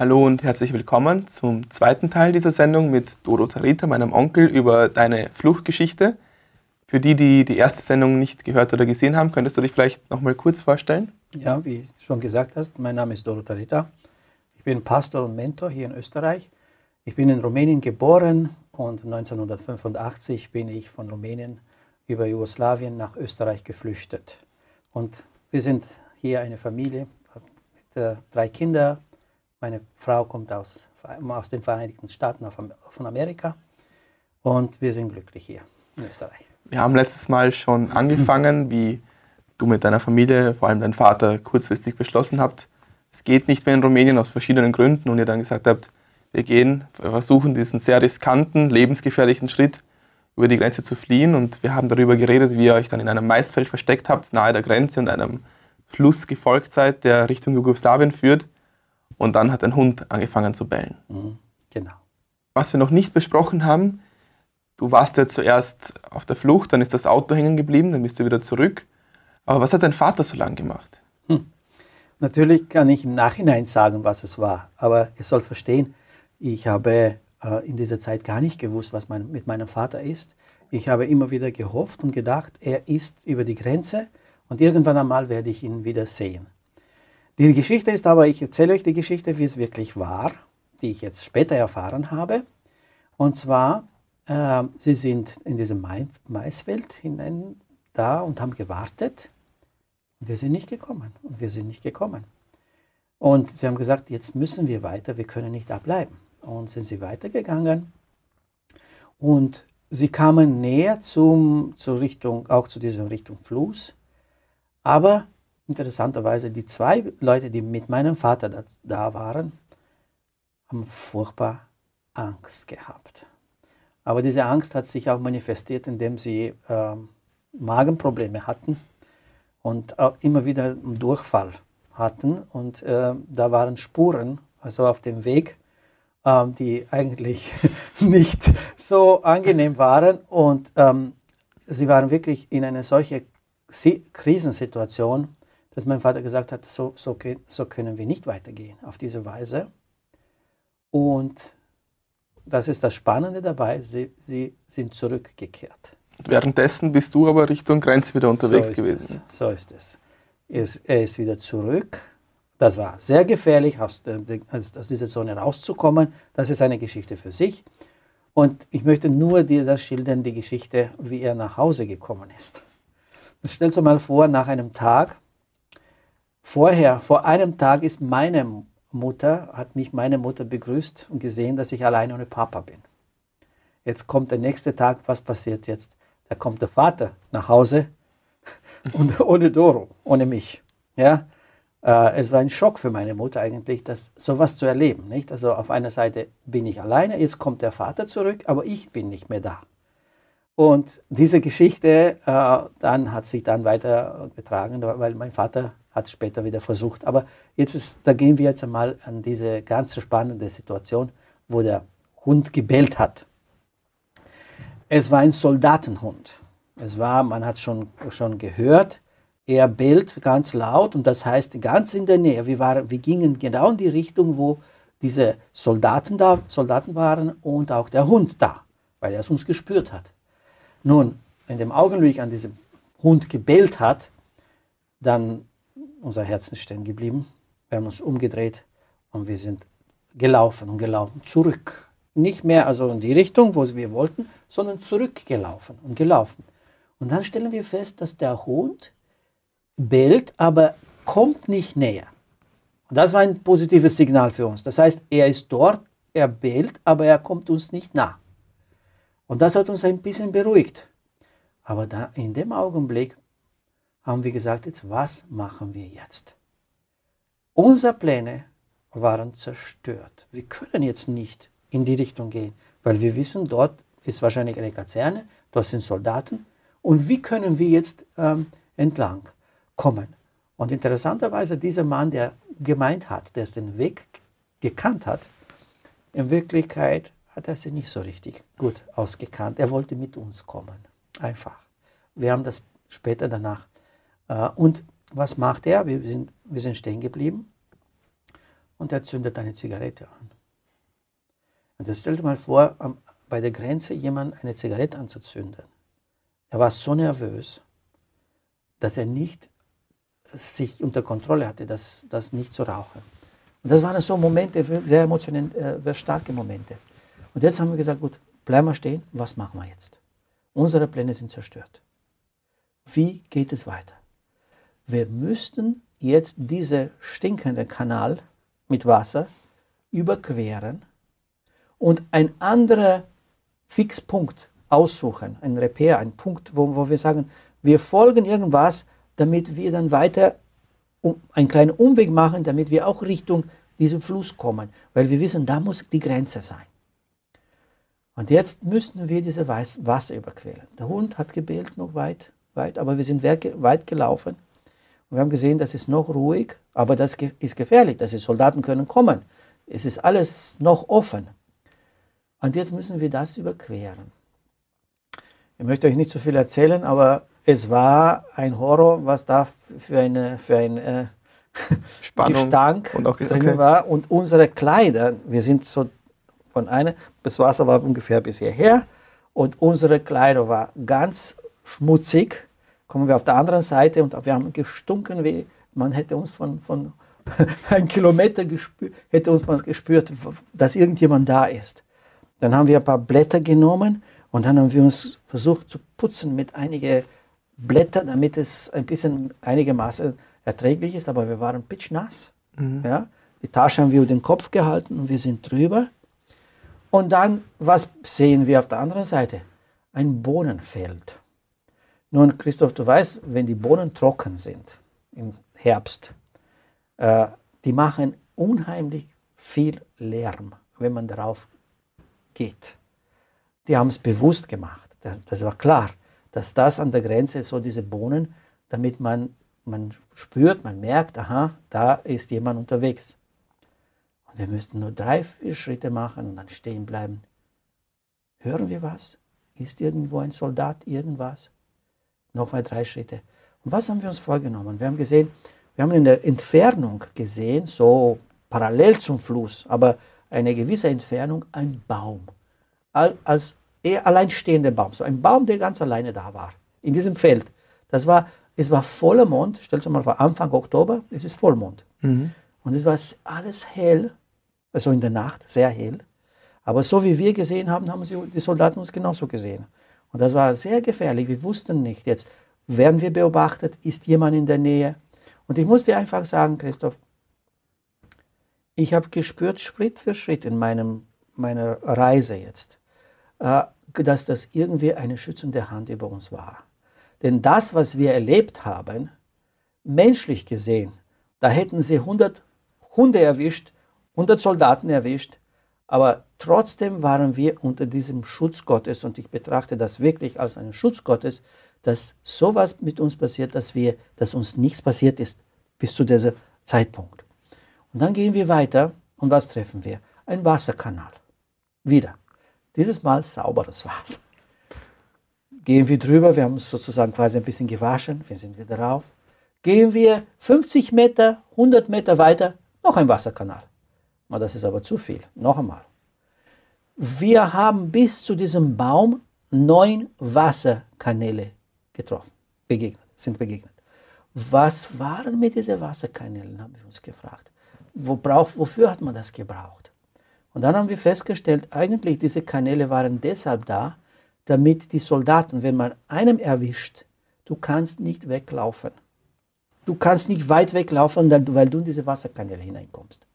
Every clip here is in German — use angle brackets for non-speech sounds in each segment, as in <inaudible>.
Hallo und herzlich willkommen zum zweiten Teil dieser Sendung mit Dodo Tarita, meinem Onkel, über deine Fluchtgeschichte. Für die, die die erste Sendung nicht gehört oder gesehen haben, könntest du dich vielleicht noch mal kurz vorstellen? Ja, wie schon gesagt hast, mein Name ist Dodo Tarita. Ich bin Pastor und Mentor hier in Österreich. Ich bin in Rumänien geboren und 1985 bin ich von Rumänien über Jugoslawien nach Österreich geflüchtet. Und wir sind hier eine Familie mit äh, drei Kindern, meine Frau kommt aus, aus den Vereinigten Staaten von Amerika und wir sind glücklich hier in Österreich. Wir haben letztes Mal schon angefangen, <laughs> wie du mit deiner Familie, vor allem dein Vater, kurzfristig beschlossen habt, es geht nicht mehr in Rumänien aus verschiedenen Gründen und ihr dann gesagt habt, wir gehen, wir versuchen diesen sehr riskanten, lebensgefährlichen Schritt über die Grenze zu fliehen und wir haben darüber geredet, wie ihr euch dann in einem Maisfeld versteckt habt, nahe der Grenze und einem Fluss gefolgt seid, der Richtung Jugoslawien führt und dann hat ein Hund angefangen zu bellen. Mhm, genau. Was wir noch nicht besprochen haben, du warst ja zuerst auf der Flucht, dann ist das Auto hängen geblieben, dann bist du wieder zurück. Aber was hat dein Vater so lange gemacht? Hm. Natürlich kann ich im Nachhinein sagen, was es war, aber ihr sollt verstehen, ich habe äh, in dieser Zeit gar nicht gewusst, was mein, mit meinem Vater ist. Ich habe immer wieder gehofft und gedacht, er ist über die Grenze und irgendwann einmal werde ich ihn wieder sehen. Die Geschichte ist aber, ich erzähle euch die Geschichte, wie es wirklich war, die ich jetzt später erfahren habe. Und zwar, äh, sie sind in diesem Maisfeld hinein da und haben gewartet. Wir sind nicht gekommen. Und wir sind nicht gekommen. Und sie haben gesagt, jetzt müssen wir weiter, wir können nicht da bleiben. Und sind sie weitergegangen. Und sie kamen näher zum, zur Richtung, auch zu dieser Richtung Fluss. Aber interessanterweise, die zwei Leute, die mit meinem Vater da, da waren, haben furchtbar Angst gehabt. Aber diese Angst hat sich auch manifestiert, indem sie äh, Magenprobleme hatten und auch immer wieder einen Durchfall hatten. Und äh, da waren Spuren, also auf dem Weg, äh, die eigentlich <laughs> nicht so angenehm waren. Und ähm, sie waren wirklich in einer solchen Krisensituation, dass mein Vater gesagt hat, so, so, so können wir nicht weitergehen auf diese Weise. Und das ist das Spannende dabei, sie, sie sind zurückgekehrt. Währenddessen bist du aber Richtung Grenze wieder unterwegs so gewesen. Es, so ist es. Er ist wieder zurück. Das war sehr gefährlich, aus, aus dieser Zone rauszukommen. Das ist eine Geschichte für sich. Und ich möchte nur dir das schildern, die Geschichte, wie er nach Hause gekommen ist. Stell dir mal vor, nach einem Tag, Vorher, vor einem Tag ist meine Mutter, hat mich meine Mutter begrüßt und gesehen, dass ich alleine ohne Papa bin. Jetzt kommt der nächste Tag, was passiert jetzt? Da kommt der Vater nach Hause <laughs> und ohne Doro, ohne mich. Ja, äh, es war ein Schock für meine Mutter eigentlich, das sowas zu erleben. Nicht? Also auf einer Seite bin ich alleine, jetzt kommt der Vater zurück, aber ich bin nicht mehr da. Und diese Geschichte äh, dann hat sich dann weitergetragen, weil mein Vater hat es später wieder versucht. Aber jetzt ist, da gehen wir jetzt einmal an diese ganz spannende Situation, wo der Hund gebellt hat. Es war ein Soldatenhund. Es war, man hat schon schon gehört, er bellt ganz laut und das heißt ganz in der Nähe. Wir, waren, wir gingen genau in die Richtung, wo diese Soldaten da, Soldaten waren und auch der Hund da, weil er es uns gespürt hat. Nun, in dem Augenblick, an diesem Hund gebellt hat, dann unser Herzen stehen geblieben. Wir haben uns umgedreht und wir sind gelaufen und gelaufen, zurück. Nicht mehr also in die Richtung, wo wir wollten, sondern zurückgelaufen und gelaufen. Und dann stellen wir fest, dass der Hund bellt, aber kommt nicht näher. Und das war ein positives Signal für uns. Das heißt, er ist dort, er bellt, aber er kommt uns nicht nah. Und das hat uns ein bisschen beruhigt. Aber da in dem Augenblick haben wir gesagt, jetzt was machen wir jetzt? Unsere Pläne waren zerstört. Wir können jetzt nicht in die Richtung gehen, weil wir wissen, dort ist wahrscheinlich eine Kaserne, dort sind Soldaten. Und wie können wir jetzt ähm, entlang kommen? Und interessanterweise, dieser Mann, der gemeint hat, der den Weg gekannt hat, in Wirklichkeit hat er sich nicht so richtig gut ausgekannt. Er wollte mit uns kommen. Einfach. Wir haben das später danach und was macht er? Wir sind, wir sind stehen geblieben. und er zündet eine Zigarette an. Und das stellt mal vor, bei der Grenze jemand eine Zigarette anzuzünden. Er war so nervös, dass er nicht sich unter Kontrolle hatte, das, das nicht zu rauchen. Und das waren so Momente, sehr emotionell, äh, sehr starke Momente. Und jetzt haben wir gesagt, gut, bleiben wir stehen, was machen wir jetzt? Unsere Pläne sind zerstört. Wie geht es weiter? Wir müssten jetzt diesen stinkenden Kanal mit Wasser überqueren und ein anderer Fixpunkt aussuchen, ein Repair, ein Punkt, wo, wo wir sagen, wir folgen irgendwas, damit wir dann weiter um, einen kleinen Umweg machen, damit wir auch Richtung diesem Fluss kommen, weil wir wissen, da muss die Grenze sein. Und jetzt müssten wir diese Wasser überqueren. Der Hund hat gebellt noch weit, weit, aber wir sind weit gelaufen. Und wir haben gesehen, das ist noch ruhig, aber das ist gefährlich. Das ist, Soldaten können kommen. Es ist alles noch offen. Und jetzt müssen wir das überqueren. Ich möchte euch nicht zu so viel erzählen, aber es war ein Horror, was da für, eine, für ein äh, <laughs> Gestank und auch, drin okay. war. Und unsere Kleider, wir sind so von einer, das Wasser war ungefähr bis hierher und unsere Kleider war ganz schmutzig. Kommen wir auf der anderen Seite und wir haben gestunken, wie man hätte uns von, von <laughs> einem Kilometer gespürt, hätte uns mal gespürt, dass irgendjemand da ist. Dann haben wir ein paar Blätter genommen und dann haben wir uns versucht zu putzen mit einigen Blättern, damit es ein bisschen einigermaßen erträglich ist, aber wir waren pitchnass. Mhm. Ja? Die Tasche haben wir über den Kopf gehalten und wir sind drüber. Und dann, was sehen wir auf der anderen Seite? Ein Bohnenfeld. Nun, Christoph, du weißt, wenn die Bohnen trocken sind im Herbst, äh, die machen unheimlich viel Lärm, wenn man darauf geht. Die haben es bewusst gemacht. Das, das, war klar, dass das an der Grenze so diese Bohnen, damit man, man spürt, man merkt, aha, da ist jemand unterwegs. Und wir müssten nur drei, vier Schritte machen und dann stehen bleiben. Hören wir was? Ist irgendwo ein Soldat, irgendwas? Nochmal drei Schritte. Und was haben wir uns vorgenommen? Wir haben gesehen, wir haben in der Entfernung gesehen, so parallel zum Fluss, aber eine gewisse Entfernung, ein Baum. Als eher alleinstehender Baum. So ein Baum, der ganz alleine da war. In diesem Feld. Das war, es war voller Mond. Stellt euch mal vor, Anfang Oktober, es ist Vollmond. Mhm. Und es war alles hell also in der Nacht, sehr hell. Aber so wie wir gesehen haben, haben die Soldaten uns genauso gesehen. Und das war sehr gefährlich. Wir wussten nicht jetzt, werden wir beobachtet, ist jemand in der Nähe. Und ich muss dir einfach sagen, Christoph, ich habe gespürt, Schritt für Schritt in meinem, meiner Reise jetzt, äh, dass das irgendwie eine schützende Hand über uns war. Denn das, was wir erlebt haben, menschlich gesehen, da hätten sie 100 Hunde erwischt, 100 Soldaten erwischt, aber trotzdem waren wir unter diesem Schutz Gottes und ich betrachte das wirklich als einen Schutz Gottes, dass sowas mit uns passiert, dass wir, dass uns nichts passiert ist bis zu diesem Zeitpunkt. Und dann gehen wir weiter und was treffen wir? Ein Wasserkanal. Wieder. Dieses Mal sauberes Wasser. Gehen wir drüber, wir haben uns sozusagen quasi ein bisschen gewaschen, wir sind wieder rauf. Gehen wir 50 Meter, 100 Meter weiter, noch ein Wasserkanal. Das ist aber zu viel. Noch einmal. Wir haben bis zu diesem Baum neun Wasserkanäle getroffen, begegnet, sind begegnet. Was waren mit diesen Wasserkanälen, haben wir uns gefragt. Wo brauch, wofür hat man das gebraucht? Und dann haben wir festgestellt, eigentlich diese Kanäle waren deshalb da, damit die Soldaten, wenn man einem erwischt, du kannst nicht weglaufen. Du kannst nicht weit weglaufen, weil du in diese Wasserkanäle hineinkommst.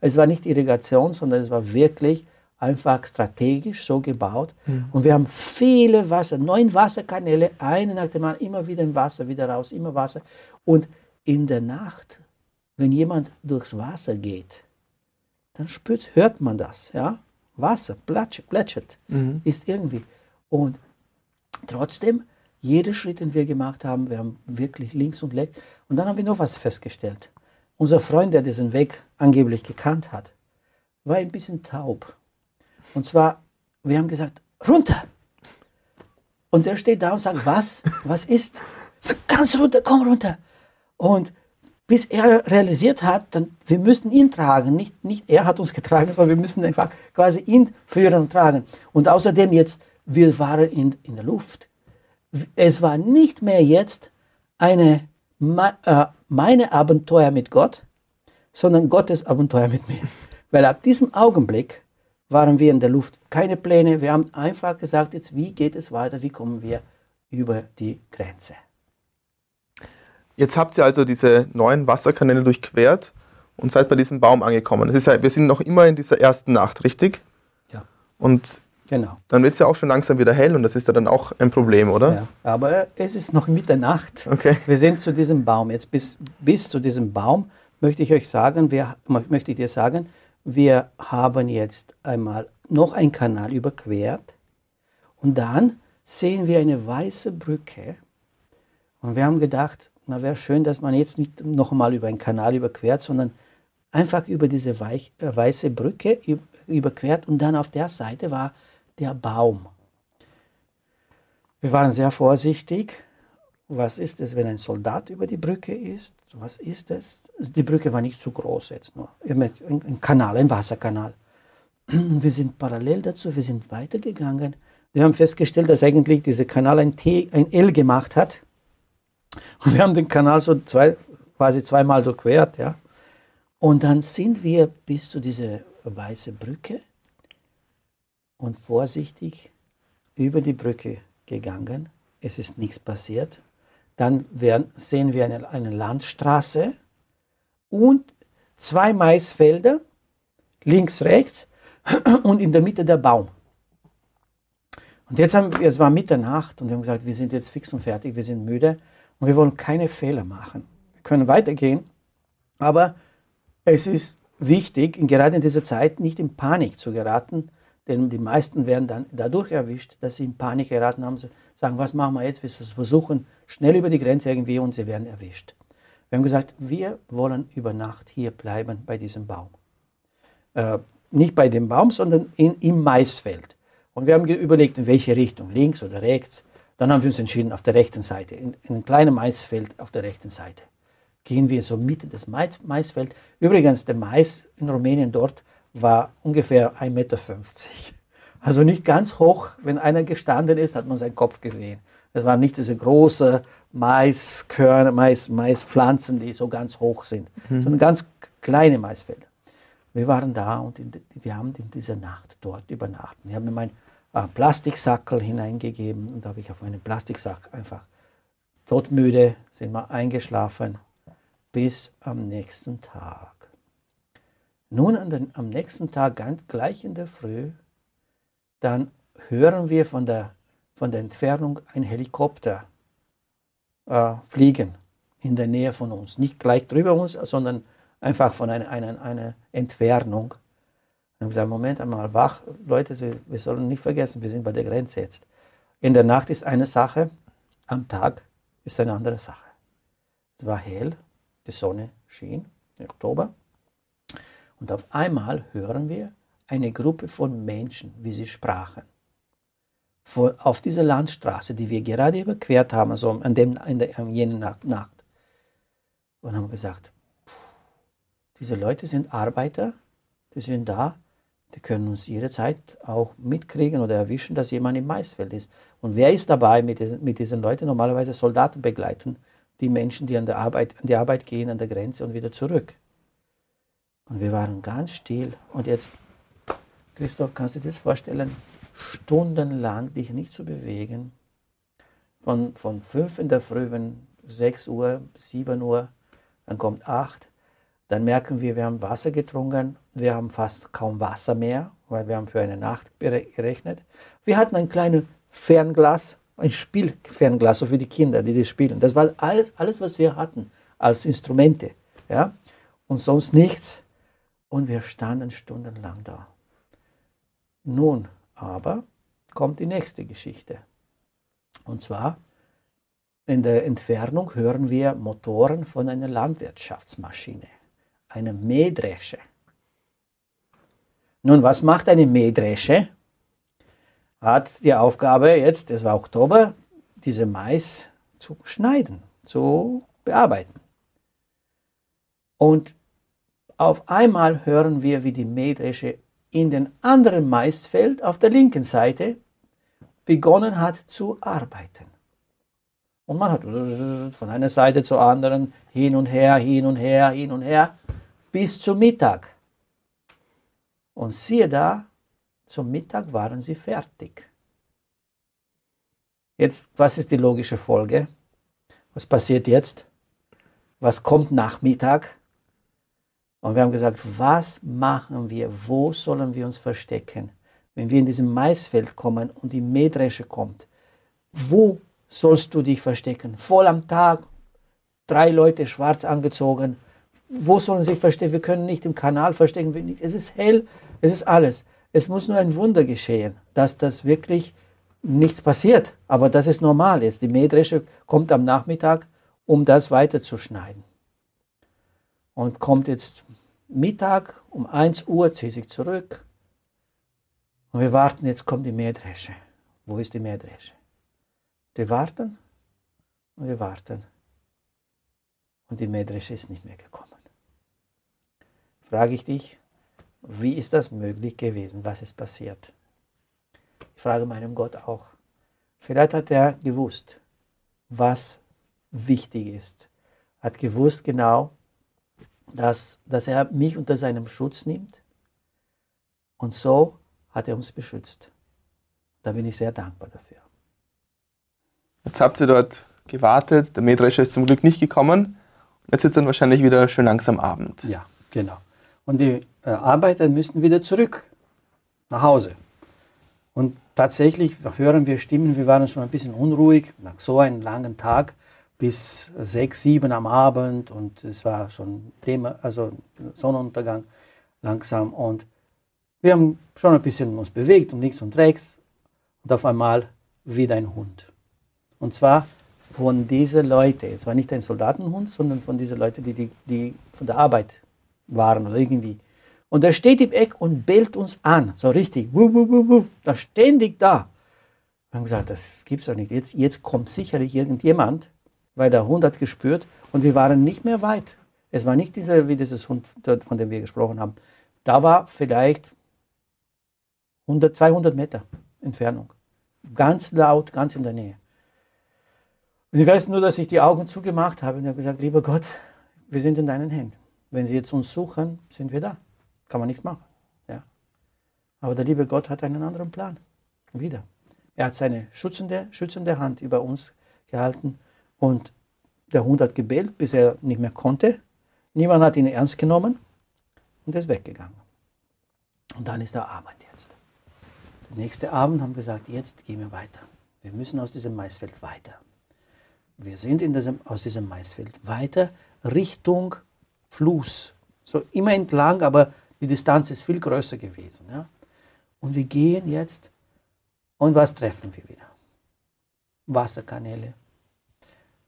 Es war nicht Irrigation, sondern es war wirklich einfach strategisch so gebaut. Mhm. Und wir haben viele Wasser, neun Wasserkanäle, eine nach dem anderen, immer wieder im Wasser, wieder raus, immer Wasser. Und in der Nacht, wenn jemand durchs Wasser geht, dann spürt, hört man das. Ja? Wasser plätschert, plätschert mhm. ist irgendwie. Und trotzdem, jeder Schritt, den wir gemacht haben, wir haben wirklich links und rechts. Und dann haben wir noch was festgestellt. Unser Freund, der diesen Weg angeblich gekannt hat, war ein bisschen taub. Und zwar, wir haben gesagt, runter. Und er steht da und sagt, was? Was ist? So, ganz runter, komm runter. Und bis er realisiert hat, dann, wir müssen ihn tragen. Nicht, nicht er hat uns getragen, sondern wir müssen einfach quasi ihn führen und tragen. Und außerdem jetzt, wir waren in, in der Luft. Es war nicht mehr jetzt eine, äh, meine Abenteuer mit Gott, sondern Gottes Abenteuer mit mir. <laughs> Weil ab diesem Augenblick waren wir in der Luft. Keine Pläne. Wir haben einfach gesagt, jetzt wie geht es weiter? Wie kommen wir über die Grenze? Jetzt habt ihr also diese neuen Wasserkanäle durchquert und seid bei diesem Baum angekommen. Das ist ja, wir sind noch immer in dieser ersten Nacht, richtig? Ja. Und genau. dann wird es ja auch schon langsam wieder hell und das ist ja dann auch ein Problem, oder? Ja, aber es ist noch Mitternacht. Okay. Wir sind zu diesem Baum. Jetzt bis, bis zu diesem Baum möchte ich euch sagen, wir, möchte ich dir sagen, wir haben jetzt einmal noch einen Kanal überquert und dann sehen wir eine weiße Brücke. Und wir haben gedacht, na wäre schön, dass man jetzt nicht nochmal über einen Kanal überquert, sondern einfach über diese weich, äh, weiße Brücke überquert und dann auf der Seite war der Baum. Wir waren sehr vorsichtig was ist es, wenn ein Soldat über die Brücke ist? Was ist es? Die Brücke war nicht zu groß jetzt nur. Ein Kanal, ein Wasserkanal. <clears throat> Wir sind parallel dazu, wir sind weitergegangen. Wir haben festgestellt, dass eigentlich dieser Kanal ein, T, ein L gemacht hat. Und wir haben den Kanal so zwei, quasi zweimal durchquert. Ja. Und dann sind wir bis zu dieser weißen Brücke und vorsichtig über die Brücke gegangen. Es ist nichts passiert. Dann werden, sehen wir eine, eine Landstraße und zwei Maisfelder, links, rechts <clears throat> und in der Mitte der Baum. Und jetzt haben wir, es war Mitternacht und wir haben gesagt, wir sind jetzt fix und fertig, wir sind müde und wir wollen keine Fehler machen. Wir können weitergehen, aber es ist wichtig, gerade in dieser Zeit nicht in Panik zu geraten, denn die meisten werden dann dadurch erwischt, dass sie in Panik geraten haben, sagen, was machen wir jetzt? Wir versuchen schnell über die Grenze irgendwie und sie werden erwischt. Wir haben gesagt, wir wollen über Nacht hier bleiben bei diesem Baum. Äh, nicht bei dem Baum, sondern in, im Maisfeld. Und wir haben überlegt, in welche Richtung, links oder rechts. Dann haben wir uns entschieden, auf der rechten Seite, in, in ein kleines Maisfeld auf der rechten Seite. Gehen wir so Mitte des Mais, Maisfeld. Übrigens, der Mais in Rumänien dort war ungefähr 1,50 Meter. Also nicht ganz hoch. Wenn einer gestanden ist, hat man seinen Kopf gesehen. Es waren nicht diese großen Maiskörner, Mais, Maispflanzen, die so ganz hoch sind, mhm. sondern ganz kleine Maisfelder. Wir waren da und in, wir haben in dieser Nacht dort übernachtet. Ich habe mir meinen äh, Plastiksackel hineingegeben und da habe ich auf einen Plastiksack einfach todmüde, sind wir eingeschlafen bis am nächsten Tag. Nun den, am nächsten Tag, ganz gleich in der Früh, dann hören wir von der, von der Entfernung ein Helikopter äh, fliegen in der Nähe von uns. Nicht gleich drüber uns, sondern einfach von einer, einer, einer Entfernung. Und haben gesagt, Moment einmal, wach, Leute, wir sollen nicht vergessen, wir sind bei der Grenze jetzt. In der Nacht ist eine Sache, am Tag ist eine andere Sache. Es war hell, die Sonne schien im Oktober. Und auf einmal hören wir eine Gruppe von Menschen, wie sie sprachen. Vor, auf dieser Landstraße, die wir gerade überquert haben, also an, dem, an, der, an jener Nacht. Und haben gesagt, diese Leute sind Arbeiter, die sind da, die können uns jederzeit auch mitkriegen oder erwischen, dass jemand im Maisfeld ist. Und wer ist dabei mit diesen, mit diesen Leuten? Normalerweise Soldaten begleiten die Menschen, die an, der Arbeit, an die Arbeit gehen, an der Grenze und wieder zurück. Und wir waren ganz still. Und jetzt, Christoph, kannst du dir das vorstellen? Stundenlang dich nicht zu bewegen. Von, von 5 in der Früh, wenn 6 Uhr, 7 Uhr, dann kommt 8. Dann merken wir, wir haben Wasser getrunken. Wir haben fast kaum Wasser mehr, weil wir haben für eine Nacht gerechnet. Wir hatten ein kleines Fernglas, ein Spielfernglas so für die Kinder, die das spielen. Das war alles, alles was wir hatten als Instrumente. Ja? Und sonst nichts und wir standen stundenlang da. Nun aber kommt die nächste Geschichte. Und zwar in der Entfernung hören wir Motoren von einer Landwirtschaftsmaschine, einer Mähdresche. Nun, was macht eine Mähdresche? Hat die Aufgabe jetzt, es war Oktober, diese Mais zu schneiden, zu bearbeiten. Und auf einmal hören wir, wie die Mähdresche in den anderen Maisfeld auf der linken Seite begonnen hat zu arbeiten. Und man hat von einer Seite zur anderen hin und her, hin und her, hin und her, bis zum Mittag. Und siehe da, zum Mittag waren sie fertig. Jetzt, was ist die logische Folge? Was passiert jetzt? Was kommt nach Mittag? Und wir haben gesagt, was machen wir? Wo sollen wir uns verstecken? Wenn wir in diesem Maisfeld kommen und die Mähdresche kommt, wo sollst du dich verstecken? Voll am Tag, drei Leute schwarz angezogen. Wo sollen sie sich verstecken? Wir können nicht im Kanal verstecken. Es ist hell, es ist alles. Es muss nur ein Wunder geschehen, dass das wirklich nichts passiert. Aber das ist normal jetzt. Die Mähdresche kommt am Nachmittag, um das weiterzuschneiden. Und kommt jetzt Mittag um 1 Uhr, zieht sich zurück. Und wir warten, jetzt kommt die Mähdresche. Wo ist die Mähdresche? Wir warten und wir warten. Und die Mähdresche ist nicht mehr gekommen. Frage ich dich, wie ist das möglich gewesen? Was ist passiert? Ich frage meinem Gott auch. Vielleicht hat er gewusst, was wichtig ist. Hat gewusst genau, dass, dass er mich unter seinem Schutz nimmt. Und so hat er uns beschützt. Da bin ich sehr dankbar dafür. Jetzt habt ihr dort gewartet, der Mähdrescher ist zum Glück nicht gekommen. Jetzt ist dann wahrscheinlich wieder schön langsam Abend. Ja, genau. Und die äh, Arbeiter müssten wieder zurück nach Hause. Und tatsächlich hören wir Stimmen, wir waren schon ein bisschen unruhig nach so einem langen Tag bis sechs, sieben am Abend und es war schon Thema, also Sonnenuntergang langsam und wir haben schon ein bisschen uns bewegt und links und rechts und auf einmal wieder ein Hund. Und zwar von diesen Leuten, es war nicht ein Soldatenhund, sondern von diesen Leuten, die, die, die von der Arbeit waren oder irgendwie. Und er steht im Eck und bellt uns an, so richtig, wuh, wuh, wuh, wuh, da ständig da. Wir haben gesagt, das gibt's doch nicht. Jetzt, jetzt kommt sicherlich irgendjemand, weil der Hund hat gespürt und wir waren nicht mehr weit. Es war nicht dieser, wie dieses Hund, von dem wir gesprochen haben. Da war vielleicht 100, 200 Meter Entfernung. Ganz laut, ganz in der Nähe. Und ich weiß nur, dass ich die Augen zugemacht habe und habe gesagt, lieber Gott, wir sind in deinen Händen. Wenn sie jetzt uns suchen, sind wir da. Kann man nichts machen. Ja. Aber der liebe Gott hat einen anderen Plan. Wieder. Er hat seine schützende, schützende Hand über uns gehalten und der Hund hat gebellt, bis er nicht mehr konnte. Niemand hat ihn ernst genommen und ist weggegangen. Und dann ist der Abend jetzt. Der nächste Abend haben wir gesagt, jetzt gehen wir weiter. Wir müssen aus diesem Maisfeld weiter. Wir sind in diesem, aus diesem Maisfeld weiter Richtung Fluss. So immer entlang, aber die Distanz ist viel größer gewesen. Ja? Und wir gehen jetzt und was treffen wir wieder? Wasserkanäle.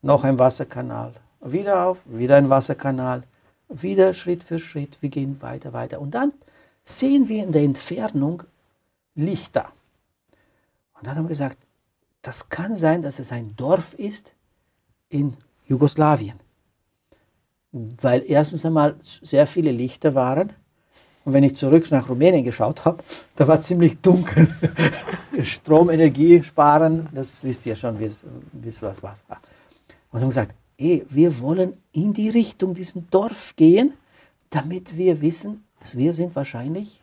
Noch ein Wasserkanal. Wieder auf, wieder ein Wasserkanal. Wieder Schritt für Schritt. Wir gehen weiter, weiter. Und dann sehen wir in der Entfernung Lichter. Und dann haben wir gesagt, das kann sein, dass es ein Dorf ist, in Jugoslawien. Weil erstens einmal sehr viele Lichter waren. Und wenn ich zurück nach Rumänien geschaut habe, da war ziemlich dunkel. <laughs> Stromenergie sparen, das wisst ihr schon, wie es was war. Und haben gesagt, ey, wir wollen in die Richtung diesen Dorf gehen, damit wir wissen, wir sind wahrscheinlich,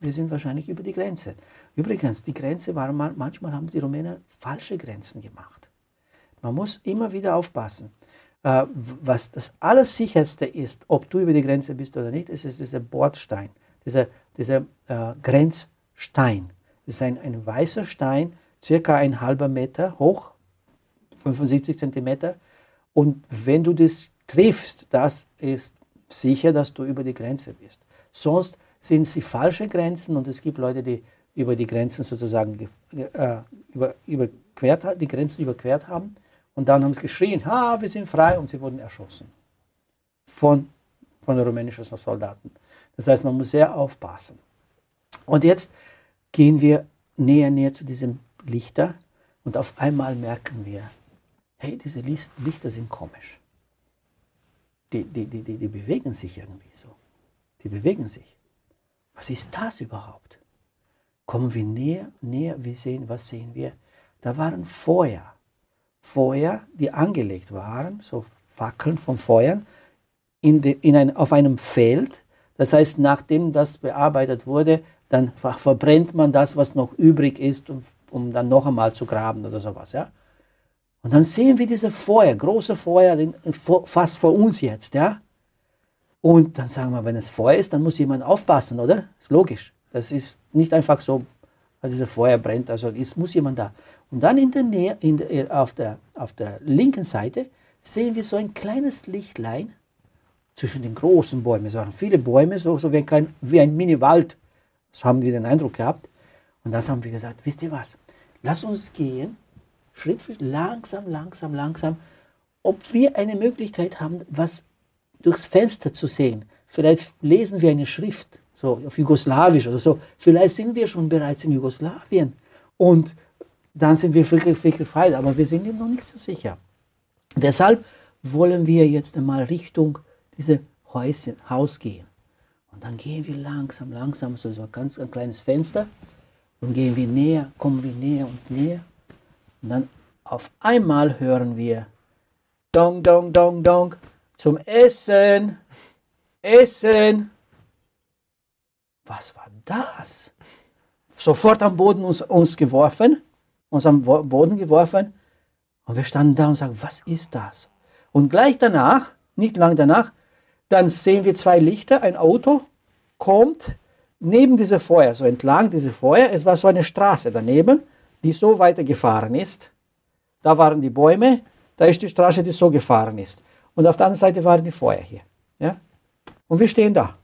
wir sind wahrscheinlich über die Grenze. Übrigens, die Grenze war mal, manchmal haben die Rumänen falsche Grenzen gemacht. Man muss immer wieder aufpassen. Äh, was das Allersicherste ist, ob du über die Grenze bist oder nicht, ist, ist dieser Bordstein, dieser, dieser äh, Grenzstein. Das ist ein, ein weißer Stein, circa ein halber Meter hoch, 75 Zentimeter. Und wenn du das triffst, das ist sicher, dass du über die Grenze bist. Sonst sind sie falsche Grenzen und es gibt Leute, die über die Grenzen sozusagen äh, über, überquert, die Grenzen überquert haben und dann haben sie geschrien, ha, wir sind frei und sie wurden erschossen von, von rumänischen Soldaten. Das heißt, man muss sehr aufpassen. Und jetzt gehen wir näher, näher zu diesem Lichter und auf einmal merken wir, hey, diese Lichter sind komisch. die, die, die, die, die bewegen sich irgendwie so. Die bewegen sich. Was ist das überhaupt? Kommen wir näher, näher, wir sehen, was sehen wir? Da waren Feuer. Feuer, die angelegt waren, so Fackeln von Feuern, in de, in ein, auf einem Feld. Das heißt, nachdem das bearbeitet wurde, dann verbrennt man das, was noch übrig ist, um, um dann noch einmal zu graben oder sowas. Ja? Und dann sehen wir diese Feuer, große Feuer, fast vor uns jetzt. Ja? Und dann sagen wir, wenn es Feuer ist, dann muss jemand aufpassen, oder? Ist logisch. Das ist nicht einfach so, weil dieses Feuer brennt, also es muss jemand da. Und dann in der Nähe, in der, auf, der, auf der linken Seite sehen wir so ein kleines Lichtlein zwischen den großen Bäumen. Es waren viele Bäume, so, so wie ein, ein Mini-Wald. So haben wir den Eindruck gehabt. Und das haben wir gesagt, wisst ihr was? Lass uns gehen, Schritt für Schritt, langsam, langsam, langsam, ob wir eine Möglichkeit haben, was durchs Fenster zu sehen. Vielleicht lesen wir eine Schrift, so auf Jugoslawisch oder so. Vielleicht sind wir schon bereits in Jugoslawien und dann sind wir wirklich, wirklich frei, aber wir sind noch nicht so sicher. Deshalb wollen wir jetzt einmal Richtung diese Häuschen, Haus gehen. Und dann gehen wir langsam, langsam, so ein ganz ein kleines Fenster und gehen wir näher, kommen wir näher und näher. Und dann auf einmal hören wir Dong, Dong, Dong, Dong zum Essen. Essen. Was war das? Sofort am Boden uns, uns geworfen, uns am Boden geworfen. Und wir standen da und sagten, was ist das? Und gleich danach, nicht lang danach, dann sehen wir zwei Lichter, ein Auto kommt neben diese Feuer, so entlang diese Feuer. Es war so eine Straße daneben, die so weitergefahren ist. Da waren die Bäume, da ist die Straße, die so gefahren ist. Und auf der anderen Seite waren die Feuer hier. Ja? Und wir stehen da.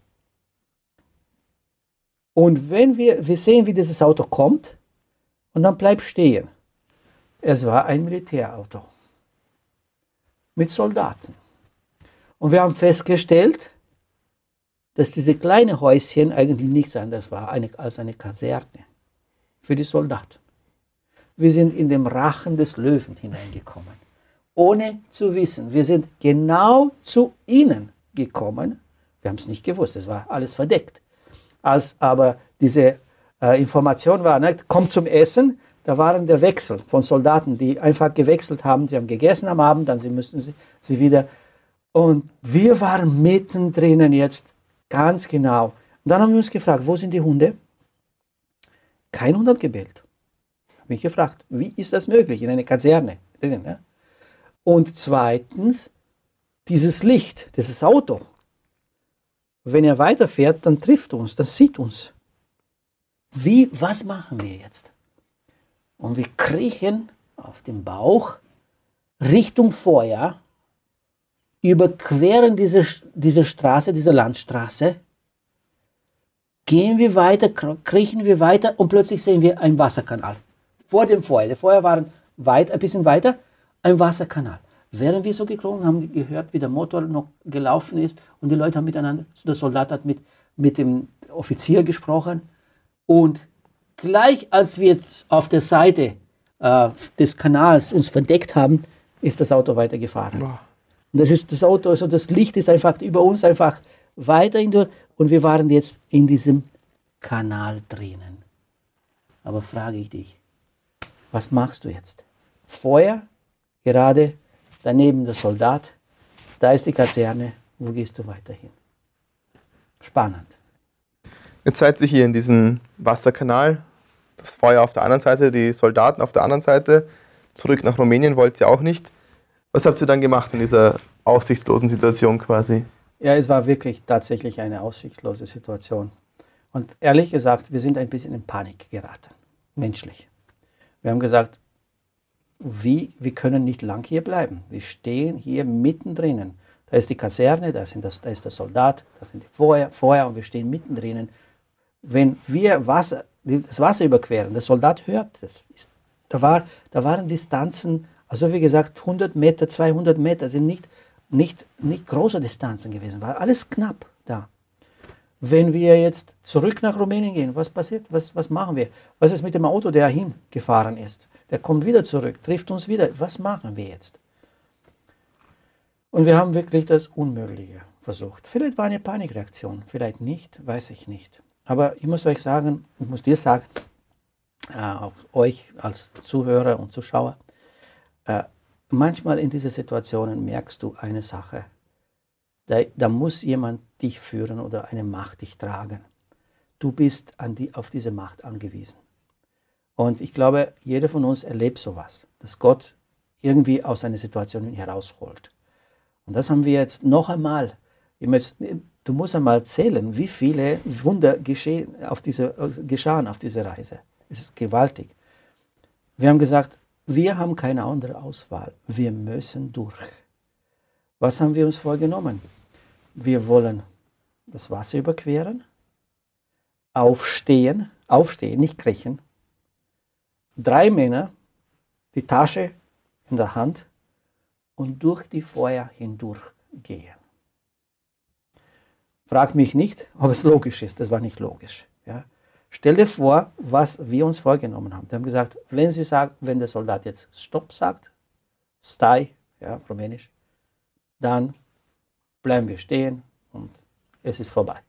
Und wenn wir, wir sehen, wie dieses Auto kommt, und dann bleibt stehen. Es war ein Militärauto mit Soldaten. Und wir haben festgestellt, dass diese kleine Häuschen eigentlich nichts anderes war als eine Kaserne für die Soldaten. Wir sind in den Rachen des Löwen hineingekommen ohne zu wissen. Wir sind genau zu ihnen gekommen. Wir haben es nicht gewusst, es war alles verdeckt. Als aber diese äh, Information war, ne, kommt zum Essen, da waren der Wechsel von Soldaten, die einfach gewechselt haben. Sie haben gegessen am Abend, dann sie müssten sie, sie wieder. Und wir waren mittendrin jetzt, ganz genau. Und dann haben wir uns gefragt, wo sind die Hunde? Kein Hund hat gebellt. Mich gefragt, wie ist das möglich in einer Kaserne? Ne? Und zweitens, dieses Licht, dieses Auto, wenn er weiterfährt, dann trifft uns, dann sieht uns. Wie, was machen wir jetzt? Und wir kriechen auf dem Bauch Richtung Feuer, überqueren diese, diese Straße, diese Landstraße, gehen wir weiter, kriechen wir weiter und plötzlich sehen wir einen Wasserkanal vor dem Feuer. Die Feuer waren weit, ein bisschen weiter ein Wasserkanal. Während wir so gekrochen haben, gehört, wie der Motor noch gelaufen ist und die Leute haben miteinander, der Soldat hat mit, mit dem Offizier gesprochen und gleich als wir auf der Seite äh, des Kanals uns verdeckt haben, ist das Auto weitergefahren. Wow. Und das ist das Auto, also das Licht ist einfach über uns einfach weiterhin durch und wir waren jetzt in diesem Kanal drinnen. Aber frage ich dich, was machst du jetzt? Feuer gerade daneben der Soldat, da ist die Kaserne, wo gehst du weiterhin? Spannend. Jetzt seid ihr hier in diesem Wasserkanal, das Feuer auf der anderen Seite, die Soldaten auf der anderen Seite, zurück nach Rumänien wollt ihr auch nicht. Was habt ihr dann gemacht in dieser aussichtslosen Situation quasi? Ja, es war wirklich tatsächlich eine aussichtslose Situation. Und ehrlich gesagt, wir sind ein bisschen in Panik geraten, menschlich. Wir haben gesagt, wie, wir können nicht lang hier bleiben. Wir stehen hier mittendrin. Da ist die Kaserne, da, sind das, da ist der Soldat, da sind die Feuer, Feuer und wir stehen mittendrin. Wenn wir Wasser, das Wasser überqueren, der Soldat hört das. Da, war, da waren Distanzen, also wie gesagt, 100 Meter, 200 Meter, sind nicht, nicht, nicht große Distanzen gewesen, war alles knapp. Wenn wir jetzt zurück nach Rumänien gehen, was passiert? Was, was machen wir? Was ist mit dem Auto, der hingefahren ist? Der kommt wieder zurück, trifft uns wieder. Was machen wir jetzt? Und wir haben wirklich das Unmögliche versucht. Vielleicht war eine Panikreaktion, vielleicht nicht, weiß ich nicht. Aber ich muss euch sagen, ich muss dir sagen, äh, auch euch als Zuhörer und Zuschauer, äh, manchmal in diesen Situationen merkst du eine Sache. Da, da, muss jemand dich führen oder eine Macht dich tragen. Du bist die, auf diese Macht angewiesen. Und ich glaube, jeder von uns erlebt sowas, dass Gott irgendwie aus einer Situation herausholt. Und das haben wir jetzt noch einmal. Du musst einmal zählen, wie viele Wunder geschehen auf diese, geschahen auf dieser Reise. Es ist gewaltig. Wir haben gesagt, wir haben keine andere Auswahl. Wir müssen durch. Was haben wir uns vorgenommen? Wir wollen das Wasser überqueren, aufstehen, aufstehen, nicht kriechen. Drei Männer, die Tasche in der Hand und durch die Feuer hindurch gehen. Frag mich nicht, ob es logisch ist. Das war nicht logisch. Ja. Stell dir vor, was wir uns vorgenommen haben. Wir haben gesagt, wenn sie sagt, wenn der Soldat jetzt Stopp sagt, Stai, ja, rumänisch, dann bleiben wir stehen und es ist vorbei.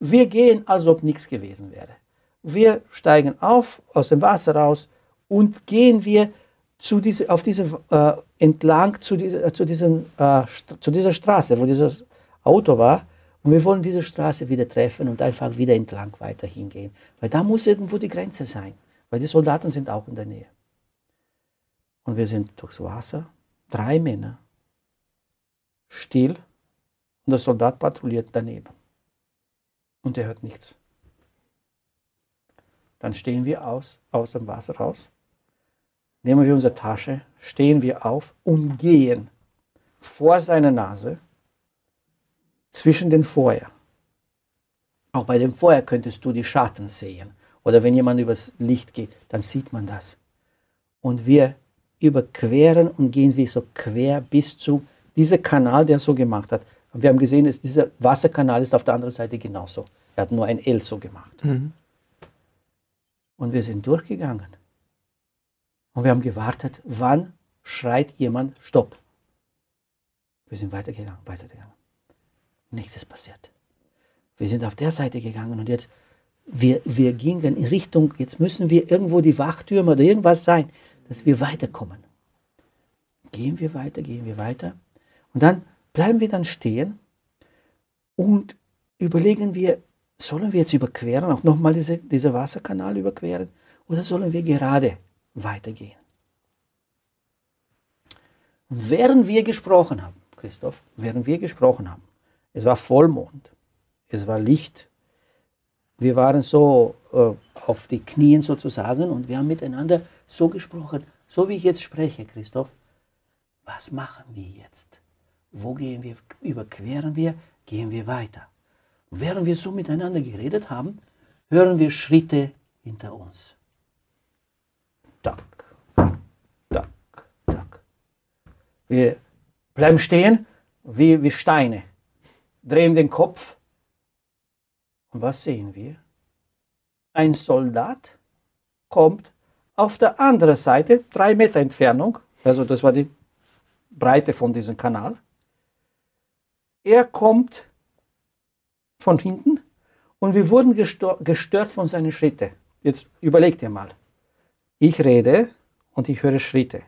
Wir gehen, als ob nichts gewesen wäre. Wir steigen auf aus dem Wasser raus und gehen wir zu diese, auf diese, äh, entlang zu, diese, zu, diesem, äh, zu dieser Straße, wo dieses Auto war. Und wir wollen diese Straße wieder treffen und einfach wieder entlang weiter hingehen. Weil da muss irgendwo die Grenze sein. Weil die Soldaten sind auch in der Nähe. Und wir sind durchs Wasser, drei Männer, still. Und der Soldat patrouilliert daneben. Und er hört nichts. Dann stehen wir aus, aus dem Wasser raus nehmen wir unsere Tasche, stehen wir auf und gehen vor seiner Nase zwischen den Feuer. Auch bei dem Feuer könntest du die Schatten sehen. Oder wenn jemand übers Licht geht, dann sieht man das. Und wir überqueren und gehen wie so quer bis zu diesem Kanal, der so gemacht hat. Und wir haben gesehen, dass dieser Wasserkanal ist auf der anderen Seite genauso. Er hat nur ein L so gemacht. Mhm. Und wir sind durchgegangen. Und wir haben gewartet, wann schreit jemand Stopp. Wir sind weitergegangen, weitergegangen. Nichts ist passiert. Wir sind auf der Seite gegangen und jetzt, wir, wir gingen in Richtung, jetzt müssen wir irgendwo die Wachtürme oder irgendwas sein, dass wir weiterkommen. Gehen wir weiter, gehen wir weiter. Und dann bleiben wir dann stehen und überlegen wir, sollen wir jetzt überqueren, auch nochmal diese, diesen Wasserkanal überqueren, oder sollen wir gerade weitergehen. Und während wir gesprochen haben, Christoph, während wir gesprochen haben, es war Vollmond, es war Licht, wir waren so äh, auf die Knien sozusagen und wir haben miteinander so gesprochen, so wie ich jetzt spreche, Christoph. Was machen wir jetzt? Wo gehen wir? Überqueren wir? Gehen wir weiter? Und während wir so miteinander geredet haben, hören wir Schritte hinter uns tak, tak, tak. Wir bleiben stehen wie, wie Steine, drehen den Kopf. Und was sehen wir? Ein Soldat kommt auf der anderen Seite, drei Meter Entfernung, also das war die Breite von diesem Kanal. Er kommt von hinten und wir wurden gestört von seinen Schritten. Jetzt überlegt ihr mal. Ich rede und ich höre Schritte.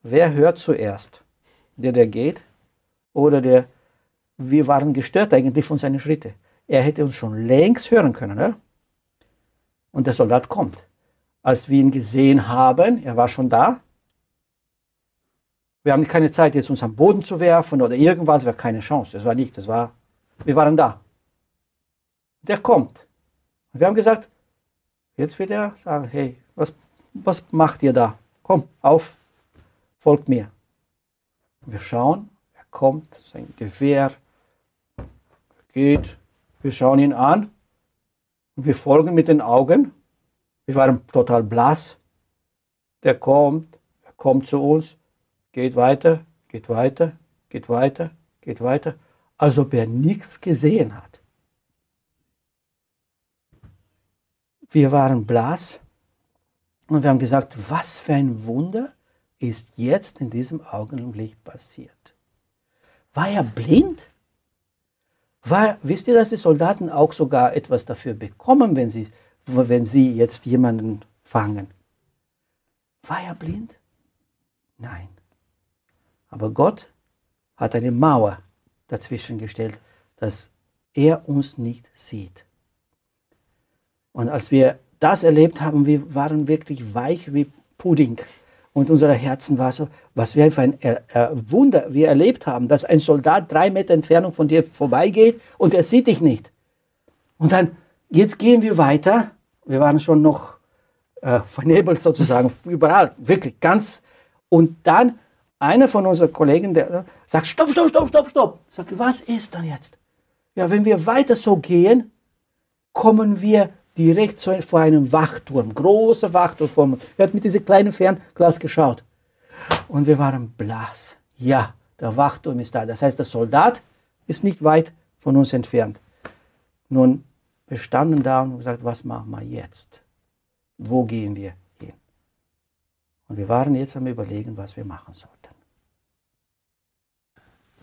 Wer hört zuerst? Der, der geht oder der, wir waren gestört eigentlich von seinen Schritten. Er hätte uns schon längst hören können. Ne? Und der Soldat kommt. Als wir ihn gesehen haben, er war schon da. Wir haben keine Zeit, jetzt uns am Boden zu werfen oder irgendwas, war keine Chance. Das war nicht, das war, wir waren da. Der kommt. Und wir haben gesagt, jetzt wird er sagen, hey, was, was macht ihr da? Komm, auf, folgt mir. Wir schauen, er kommt, sein Gewehr geht, wir schauen ihn an und wir folgen mit den Augen. Wir waren total blass. Der kommt, er kommt zu uns, geht weiter, geht weiter, geht weiter, geht weiter, als ob er nichts gesehen hat. Wir waren blass und wir haben gesagt, was für ein Wunder ist jetzt in diesem Augenblick passiert. War er blind? War, wisst ihr, dass die Soldaten auch sogar etwas dafür bekommen, wenn sie, wenn sie jetzt jemanden fangen? War er blind? Nein. Aber Gott hat eine Mauer dazwischen gestellt, dass er uns nicht sieht. Und als wir das erlebt haben, wir waren wirklich weich wie Pudding. Und unser Herzen war so, was wir für ein Wunder wir erlebt haben, dass ein Soldat drei Meter Entfernung von dir vorbeigeht und er sieht dich nicht. Und dann, jetzt gehen wir weiter. Wir waren schon noch äh, vernebelt sozusagen, überall, wirklich ganz. Und dann einer von unseren Kollegen, der äh, sagt, stopp, stopp, stopp, stopp, stopp. Sag, was ist dann jetzt? Ja, wenn wir weiter so gehen, kommen wir direkt vor einem Wachturm, großer Wachturm. Er hat mit diesem kleinen Fernglas geschaut. Und wir waren blass. Ja, der Wachturm ist da. Das heißt, der Soldat ist nicht weit von uns entfernt. Nun, wir standen da und gesagt, was machen wir jetzt? Wo gehen wir hin? Und wir waren jetzt am Überlegen, was wir machen sollten.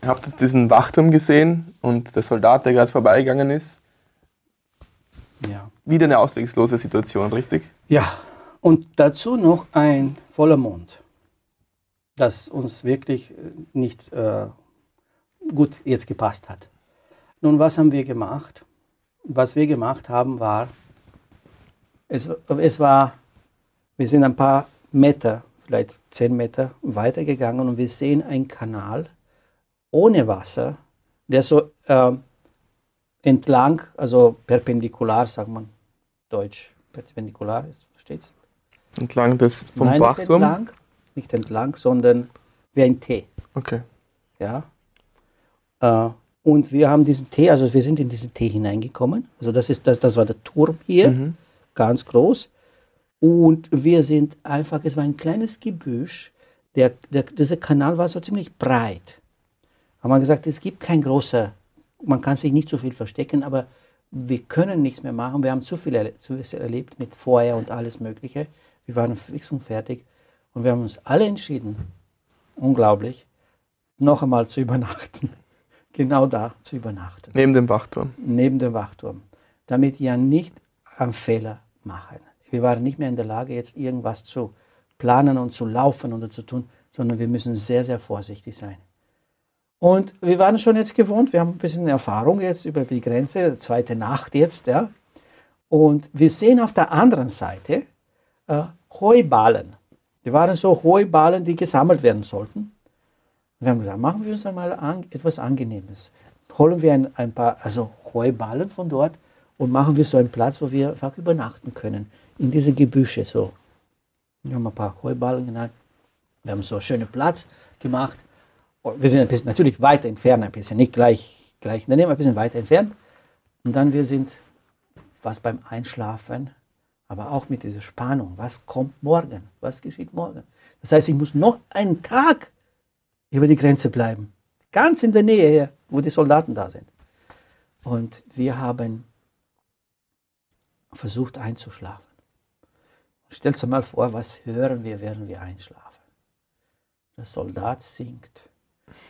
Ihr habt jetzt diesen Wachturm gesehen und der Soldat, der gerade vorbeigegangen ist, ja. Wieder eine auswegslose Situation, richtig? Ja, und dazu noch ein voller Mond, das uns wirklich äh, nicht äh, gut jetzt gepasst hat. Nun, was haben wir gemacht? Was wir gemacht haben, war, es, es war, wir sind ein paar Meter, vielleicht zehn Meter weitergegangen und wir sehen einen Kanal ohne Wasser, der so äh, entlang, also perpendikular, sagt man Deutsch, perpendikular ist, versteht Entlang des vom Nein, Bachturm? Nicht entlang, nicht entlang, sondern wie ein T. Okay. Ja. Äh, und wir haben diesen T, also wir sind in diesen T hineingekommen. Also das ist das, das war der Turm hier, mhm. ganz groß. Und wir sind einfach, es war ein kleines Gebüsch. Der, der, dieser Kanal war so ziemlich breit. Haben wir gesagt, es gibt kein großer man kann sich nicht so viel verstecken, aber wir können nichts mehr machen. Wir haben zu viel, erle zu viel erlebt mit Feuer und alles Mögliche. Wir waren fix und fertig. Und wir haben uns alle entschieden, unglaublich, noch einmal zu übernachten. <laughs> genau da zu übernachten. Neben dem Wachturm. Neben dem Wachturm. Damit wir nicht einen Fehler machen. Wir waren nicht mehr in der Lage, jetzt irgendwas zu planen und zu laufen oder zu tun, sondern wir müssen sehr, sehr vorsichtig sein. Und wir waren schon jetzt gewohnt, wir haben ein bisschen Erfahrung jetzt über die Grenze, zweite Nacht jetzt, ja. Und wir sehen auf der anderen Seite äh, Heuballen. Die waren so Heuballen, die gesammelt werden sollten. wir haben gesagt, machen wir uns einmal an, etwas Angenehmes. Holen wir ein, ein paar also Heuballen von dort und machen wir so einen Platz, wo wir einfach übernachten können. In diese Gebüsche so. Wir haben ein paar Heuballen genannt. Wir haben so einen schönen Platz gemacht wir sind ein bisschen, natürlich weiter entfernt, ein bisschen, nicht gleich, gleich daneben, ein bisschen weiter entfernt. Und dann wir sind was beim Einschlafen, aber auch mit dieser Spannung. Was kommt morgen? Was geschieht morgen? Das heißt, ich muss noch einen Tag über die Grenze bleiben. Ganz in der Nähe hier, wo die Soldaten da sind. Und wir haben versucht einzuschlafen. Stellt euch mal vor, was hören wir, während wir einschlafen. Der Soldat singt.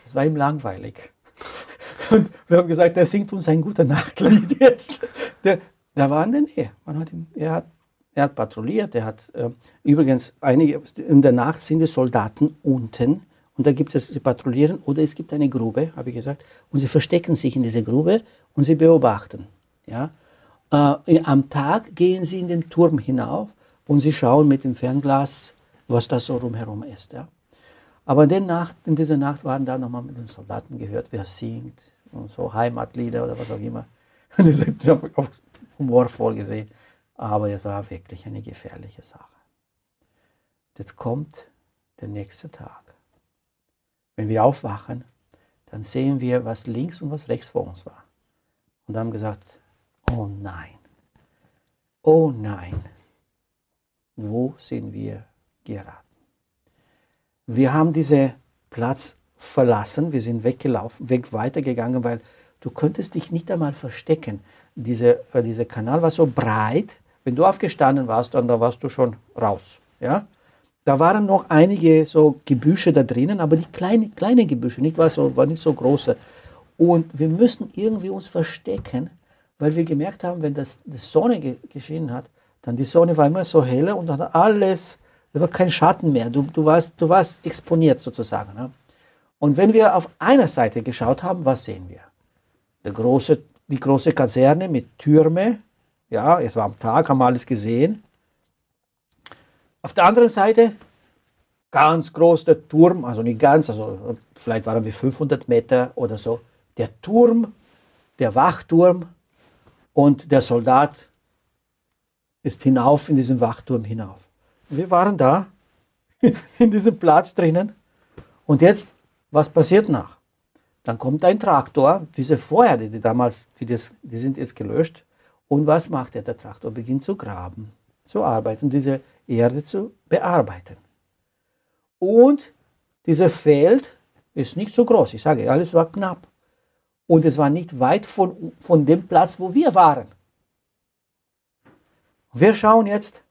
Es war ihm langweilig. <laughs> Und wir haben gesagt, er singt uns ein guter Nachtlied jetzt. Der, der war in der Nähe. Man hat ihm, er, hat, er hat patrouilliert. Er hat äh, übrigens einige, in der Nacht sind die Soldaten unten und da gibt es, sie patrouillieren oder es gibt eine Grube, habe ich gesagt, und sie verstecken sich in dieser Grube und sie beobachten. Ja? Äh, am Tag gehen sie in den Turm hinauf und sie schauen mit dem Fernglas, was da so rumherum ist. Ja? Aber in, Nacht, in dieser Nacht waren da nochmal mit den Soldaten gehört, wer singt und so Heimatlieder oder was auch immer. <laughs> Wir haben auch humorvoll gesehen. Aber es war wirklich eine gefährliche Sache. Jetzt kommt der nächste Tag. Wenn wir aufwachen, dann sehen wir, was links und was rechts vor uns war. Und haben gesagt, oh nein, oh nein, wo sind wir geraten? Wir haben diesen Platz verlassen, wir sind weggelaufen, weg weitergegangen, weil du könntest dich nicht einmal verstecken. Diese, äh, dieser Kanal war so breit, wenn du aufgestanden warst, dann da warst du schon raus. Ja? da waren noch einige so Gebüsche da drinnen, aber die kleine, kleine Gebüsche, nicht war, so, war nicht so große. Und wir müssen irgendwie uns verstecken, weil wir gemerkt haben, wenn das, die Sonne ge geschienen hat, dann die Sonne war immer so heller und dann alles, da war kein Schatten mehr. Du, du, warst, du warst exponiert sozusagen. Ne? Und wenn wir auf einer Seite geschaut haben, was sehen wir? Die große, die große Kaserne mit Türme, ja, es war am Tag, haben wir alles gesehen. Auf der anderen Seite ganz groß der Turm, also nicht ganz, also vielleicht waren wir 500 Meter oder so. Der Turm, der Wachturm und der Soldat ist hinauf in diesen Wachturm hinauf. Wir waren da <laughs> in diesem Platz drinnen und jetzt, was passiert nach? Dann kommt ein Traktor, diese Feuer, die damals, die, das, die sind jetzt gelöscht. Und was macht der? Der Traktor beginnt zu graben, zu arbeiten, diese Erde zu bearbeiten. Und dieses Feld ist nicht so groß. Ich sage, alles war knapp. Und es war nicht weit von, von dem Platz, wo wir waren. Wir schauen jetzt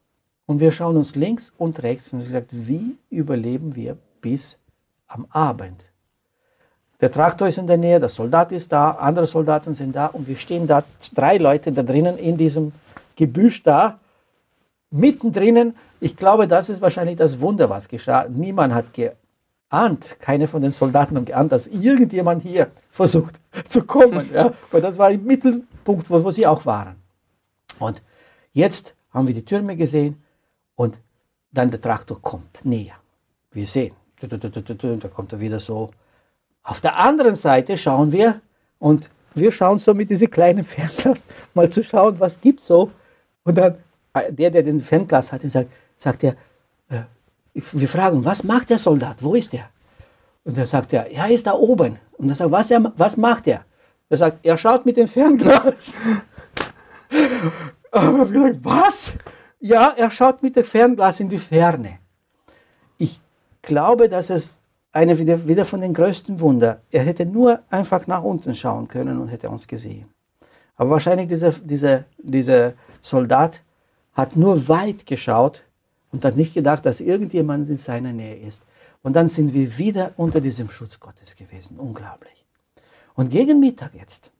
und wir schauen uns links und rechts und gesagt, wie überleben wir bis am Abend? Der Traktor ist in der Nähe, der Soldat ist da, andere Soldaten sind da und wir stehen da, drei Leute da drinnen in diesem Gebüsch da, mittendrin. Ich glaube, das ist wahrscheinlich das Wunder, was geschah. Niemand hat geahnt, keine von den Soldaten haben geahnt, dass irgendjemand hier versucht <laughs> zu kommen. Ja? Weil das war im Mittelpunkt, wo, wo sie auch waren. Und jetzt haben wir die Türme gesehen dann der Traktor kommt näher. Wir sehen, da kommt er wieder so auf der anderen Seite schauen wir und wir schauen so mit diesem kleinen Fernglas <laughs> mal zu schauen, was gibt so. Und dann äh, der, der den Fernglas hat, sagt, sagt er, äh, wir fragen, was macht der Soldat? Wo ist er? Und dann sagt er, er ist da oben. Und er sagt, was, er, was macht er? Er sagt, er schaut mit dem Fernglas. <laughs> Aber wir gesagt, was? Ja, er schaut mit dem Fernglas in die Ferne. Ich glaube, dass es eine wieder, von den größten Wunder. Er hätte nur einfach nach unten schauen können und hätte uns gesehen. Aber wahrscheinlich dieser, dieser, dieser Soldat hat nur weit geschaut und hat nicht gedacht, dass irgendjemand in seiner Nähe ist. Und dann sind wir wieder unter diesem Schutz Gottes gewesen. Unglaublich. Und gegen Mittag jetzt,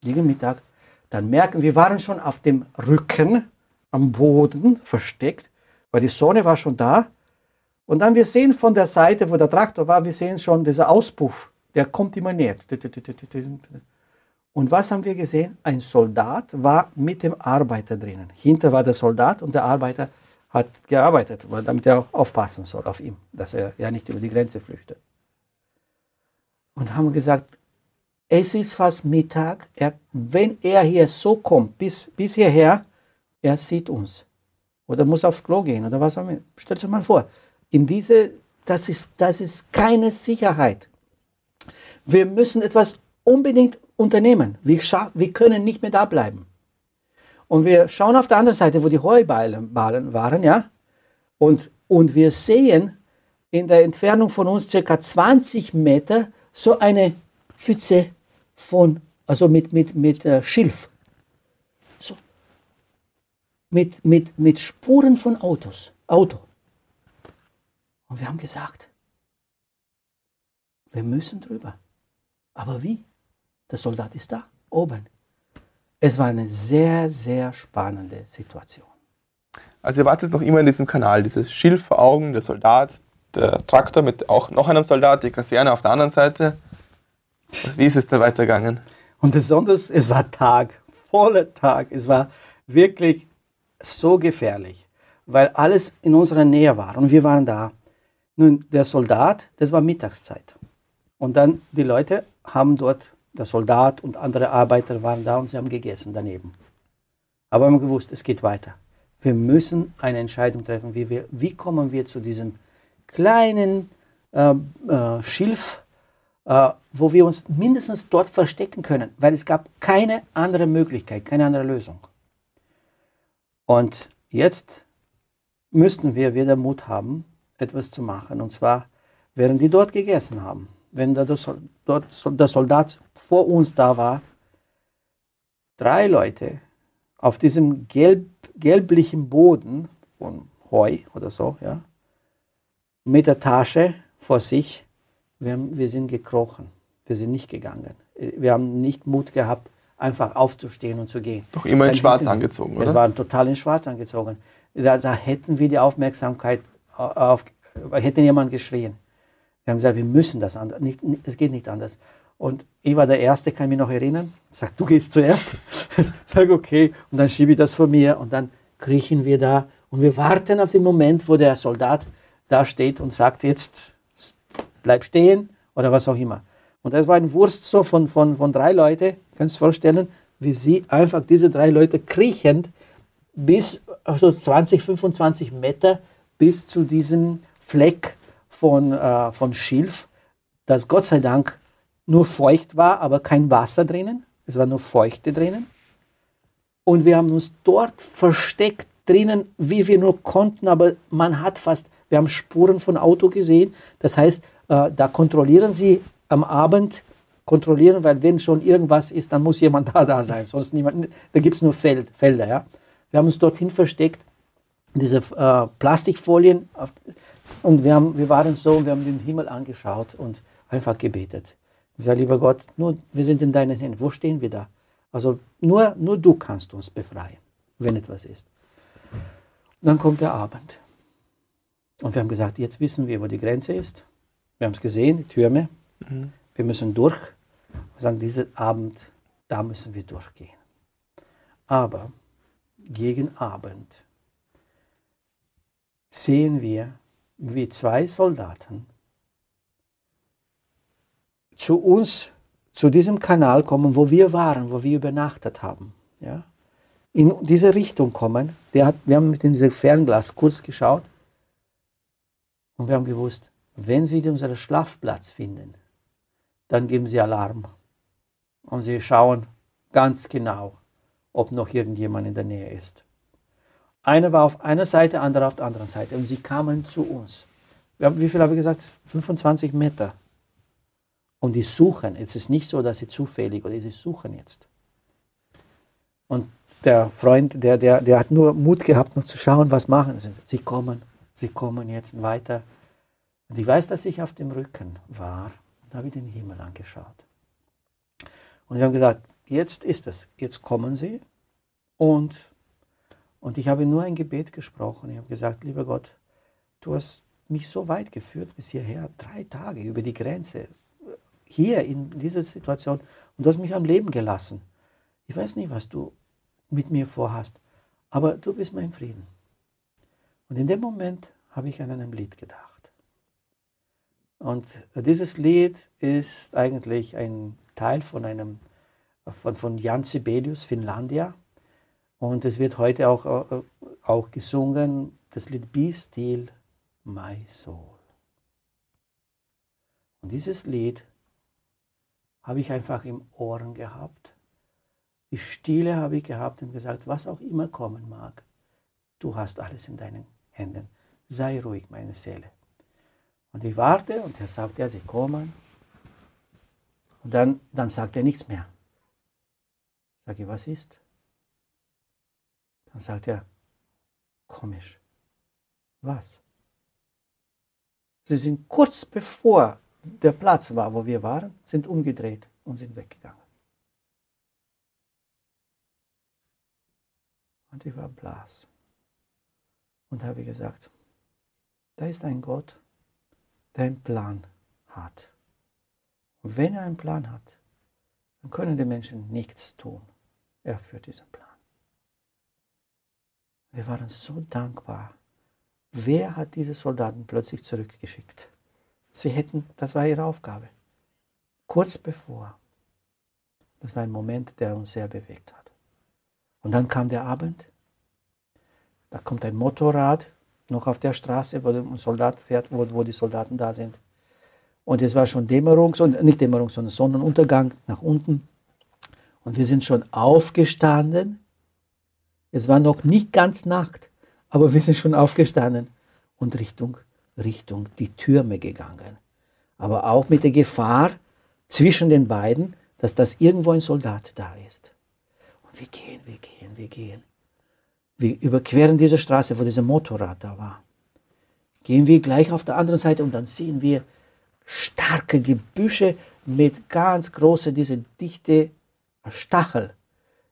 gegen Mittag, dann merken wir, waren schon auf dem Rücken am Boden versteckt, weil die Sonne war schon da und dann wir sehen von der Seite, wo der Traktor war, wir sehen schon dieser Auspuff, der kommt immer näher. Und was haben wir gesehen? Ein Soldat war mit dem Arbeiter drinnen. Hinter war der Soldat und der Arbeiter hat gearbeitet, damit er aufpassen soll auf ihm, dass er ja nicht über die Grenze flüchtet. Und haben gesagt, es ist fast Mittag, er, wenn er hier so kommt, bis, bis hierher, er sieht uns. Oder muss aufs Klo gehen oder was haben wir. Stellt euch mal vor, in diese, das ist, das ist keine Sicherheit. Wir müssen etwas unbedingt unternehmen. Wir, wir können nicht mehr da bleiben. Und wir schauen auf der anderen Seite, wo die Heuballen waren, ja, und, und wir sehen in der Entfernung von uns circa 20 Meter so eine Pfütze von, also mit, mit, mit äh, Schilf. Mit, mit, mit Spuren von Autos, Auto. Und wir haben gesagt, wir müssen drüber. Aber wie? Der Soldat ist da, oben. Es war eine sehr, sehr spannende Situation. Also ihr wart jetzt noch immer in diesem Kanal, dieses Schild vor Augen, der Soldat, der Traktor mit auch noch einem Soldat, die Kaserne auf der anderen Seite. Wie ist es da weitergegangen? Und besonders, es war Tag, voller Tag. Es war wirklich so gefährlich, weil alles in unserer Nähe war und wir waren da. Nun, der Soldat, das war Mittagszeit. Und dann die Leute haben dort, der Soldat und andere Arbeiter waren da und sie haben gegessen daneben. Aber wir haben gewusst, es geht weiter. Wir müssen eine Entscheidung treffen, wie, wir, wie kommen wir zu diesem kleinen äh, äh, Schilf, äh, wo wir uns mindestens dort verstecken können, weil es gab keine andere Möglichkeit, keine andere Lösung. Und jetzt müssten wir wieder Mut haben, etwas zu machen. Und zwar, während die dort gegessen haben, wenn der, dort, der Soldat vor uns da war, drei Leute auf diesem gelb, gelblichen Boden von Heu oder so, ja, mit der Tasche vor sich. Wir, haben, wir sind gekrochen. Wir sind nicht gegangen. Wir haben nicht Mut gehabt, einfach aufzustehen und zu gehen. Doch immer in Schwarz angezogen, oder? Wir waren total in Schwarz angezogen. Da, da hätten wir die Aufmerksamkeit auf, hätte jemand geschrien. Wir haben gesagt, wir müssen das anders. Nicht, es geht nicht anders. Und ich war der Erste, kann mich noch erinnern. Sagt, du gehst zuerst. <laughs> Sag, okay. Und dann schiebe ich das vor mir und dann kriechen wir da und wir warten auf den Moment, wo der Soldat da steht und sagt, jetzt bleib stehen oder was auch immer. Und das war ein Wurst so von, von, von drei Leuten, kannst du vorstellen, wie sie einfach diese drei Leute kriechend bis so 20, 25 Meter bis zu diesem Fleck von, äh, von Schilf, das Gott sei Dank nur feucht war, aber kein Wasser drinnen. Es war nur Feuchte drinnen. Und wir haben uns dort versteckt drinnen, wie wir nur konnten, aber man hat fast, wir haben Spuren von Auto gesehen. Das heißt, äh, da kontrollieren sie am Abend, kontrollieren, weil wenn schon irgendwas ist, dann muss jemand <laughs> da, da sein, sonst niemand, da gibt es nur Feld, Felder. Ja? Wir haben uns dorthin versteckt, diese äh, Plastikfolien, auf, und wir, haben, wir waren so, wir haben den Himmel angeschaut und einfach gebetet. Ich sage, lieber Gott, nur, wir sind in deinen Händen. Wo stehen wir da? Also nur, nur du kannst uns befreien, wenn etwas ist. Dann kommt der Abend. Und wir haben gesagt, jetzt wissen wir, wo die Grenze ist. Wir haben es gesehen, die Türme. Mhm. Wir müssen durch. Wir sagen, diesen Abend, da müssen wir durchgehen. Aber gegen Abend sehen wir, wie zwei Soldaten zu uns, zu diesem Kanal kommen, wo wir waren, wo wir übernachtet haben. Ja? In diese Richtung kommen. Hat, wir haben mit diesem Fernglas kurz geschaut und wir haben gewusst, wenn sie unseren Schlafplatz finden, dann geben sie Alarm. Und sie schauen ganz genau, ob noch irgendjemand in der Nähe ist. Einer war auf einer Seite, andere auf der anderen Seite. Und sie kamen zu uns. Haben, wie viel habe ich gesagt? 25 Meter. Und die suchen. Es ist nicht so, dass sie zufällig oder sie suchen jetzt. Und der Freund, der, der, der hat nur Mut gehabt, noch zu schauen, was machen sie. Sie kommen, sie kommen jetzt weiter. Und ich weiß, dass ich auf dem Rücken war. Da habe ich den Himmel angeschaut. Und wir haben gesagt, jetzt ist es. Jetzt kommen sie. Und, und ich habe nur ein Gebet gesprochen. Ich habe gesagt, lieber Gott, du hast mich so weit geführt bis hierher, drei Tage über die Grenze hier in dieser Situation und du hast mich am Leben gelassen. Ich weiß nicht, was du mit mir vorhast, aber du bist mein Frieden. Und in dem Moment habe ich an einem Lied gedacht. Und dieses Lied ist eigentlich ein Teil von einem von, von Jan Sibelius, Finlandia. Und es wird heute auch, auch, auch gesungen, das Lied Be Still, My Soul. Und dieses Lied habe ich einfach im Ohren gehabt. Die Stille habe ich gehabt und gesagt, was auch immer kommen mag, du hast alles in deinen Händen. Sei ruhig, meine Seele. Und ich warte und er sagt, ja, sie kommen. Und dann, dann sagt er nichts mehr. Sag ich, was ist? Dann sagt er, komisch. Was? Sie sind kurz bevor der Platz war, wo wir waren, sind umgedreht und sind weggegangen. Und ich war blass. Und habe gesagt, da ist ein Gott, der einen Plan hat. Und wenn er einen Plan hat, dann können die Menschen nichts tun. Er führt diesen Plan. Wir waren so dankbar. Wer hat diese Soldaten plötzlich zurückgeschickt? Sie hätten, das war ihre Aufgabe. Kurz bevor. Das war ein Moment, der uns sehr bewegt hat. Und dann kam der Abend. Da kommt ein Motorrad noch auf der Straße, wo ein Soldat fährt, wo, wo die Soldaten da sind. Und es war schon Dämmerung, nicht Dämmerung, sondern Sonnenuntergang nach unten. Und wir sind schon aufgestanden. Es war noch nicht ganz Nacht, aber wir sind schon aufgestanden und Richtung Richtung die Türme gegangen. Aber auch mit der Gefahr zwischen den beiden, dass das irgendwo ein Soldat da ist. Und wir gehen, wir gehen, wir gehen. Wir überqueren diese Straße, wo dieser Motorrad da war. gehen wir gleich auf der anderen Seite und dann sehen wir starke Gebüsche mit ganz großen, diese dichte Stachel.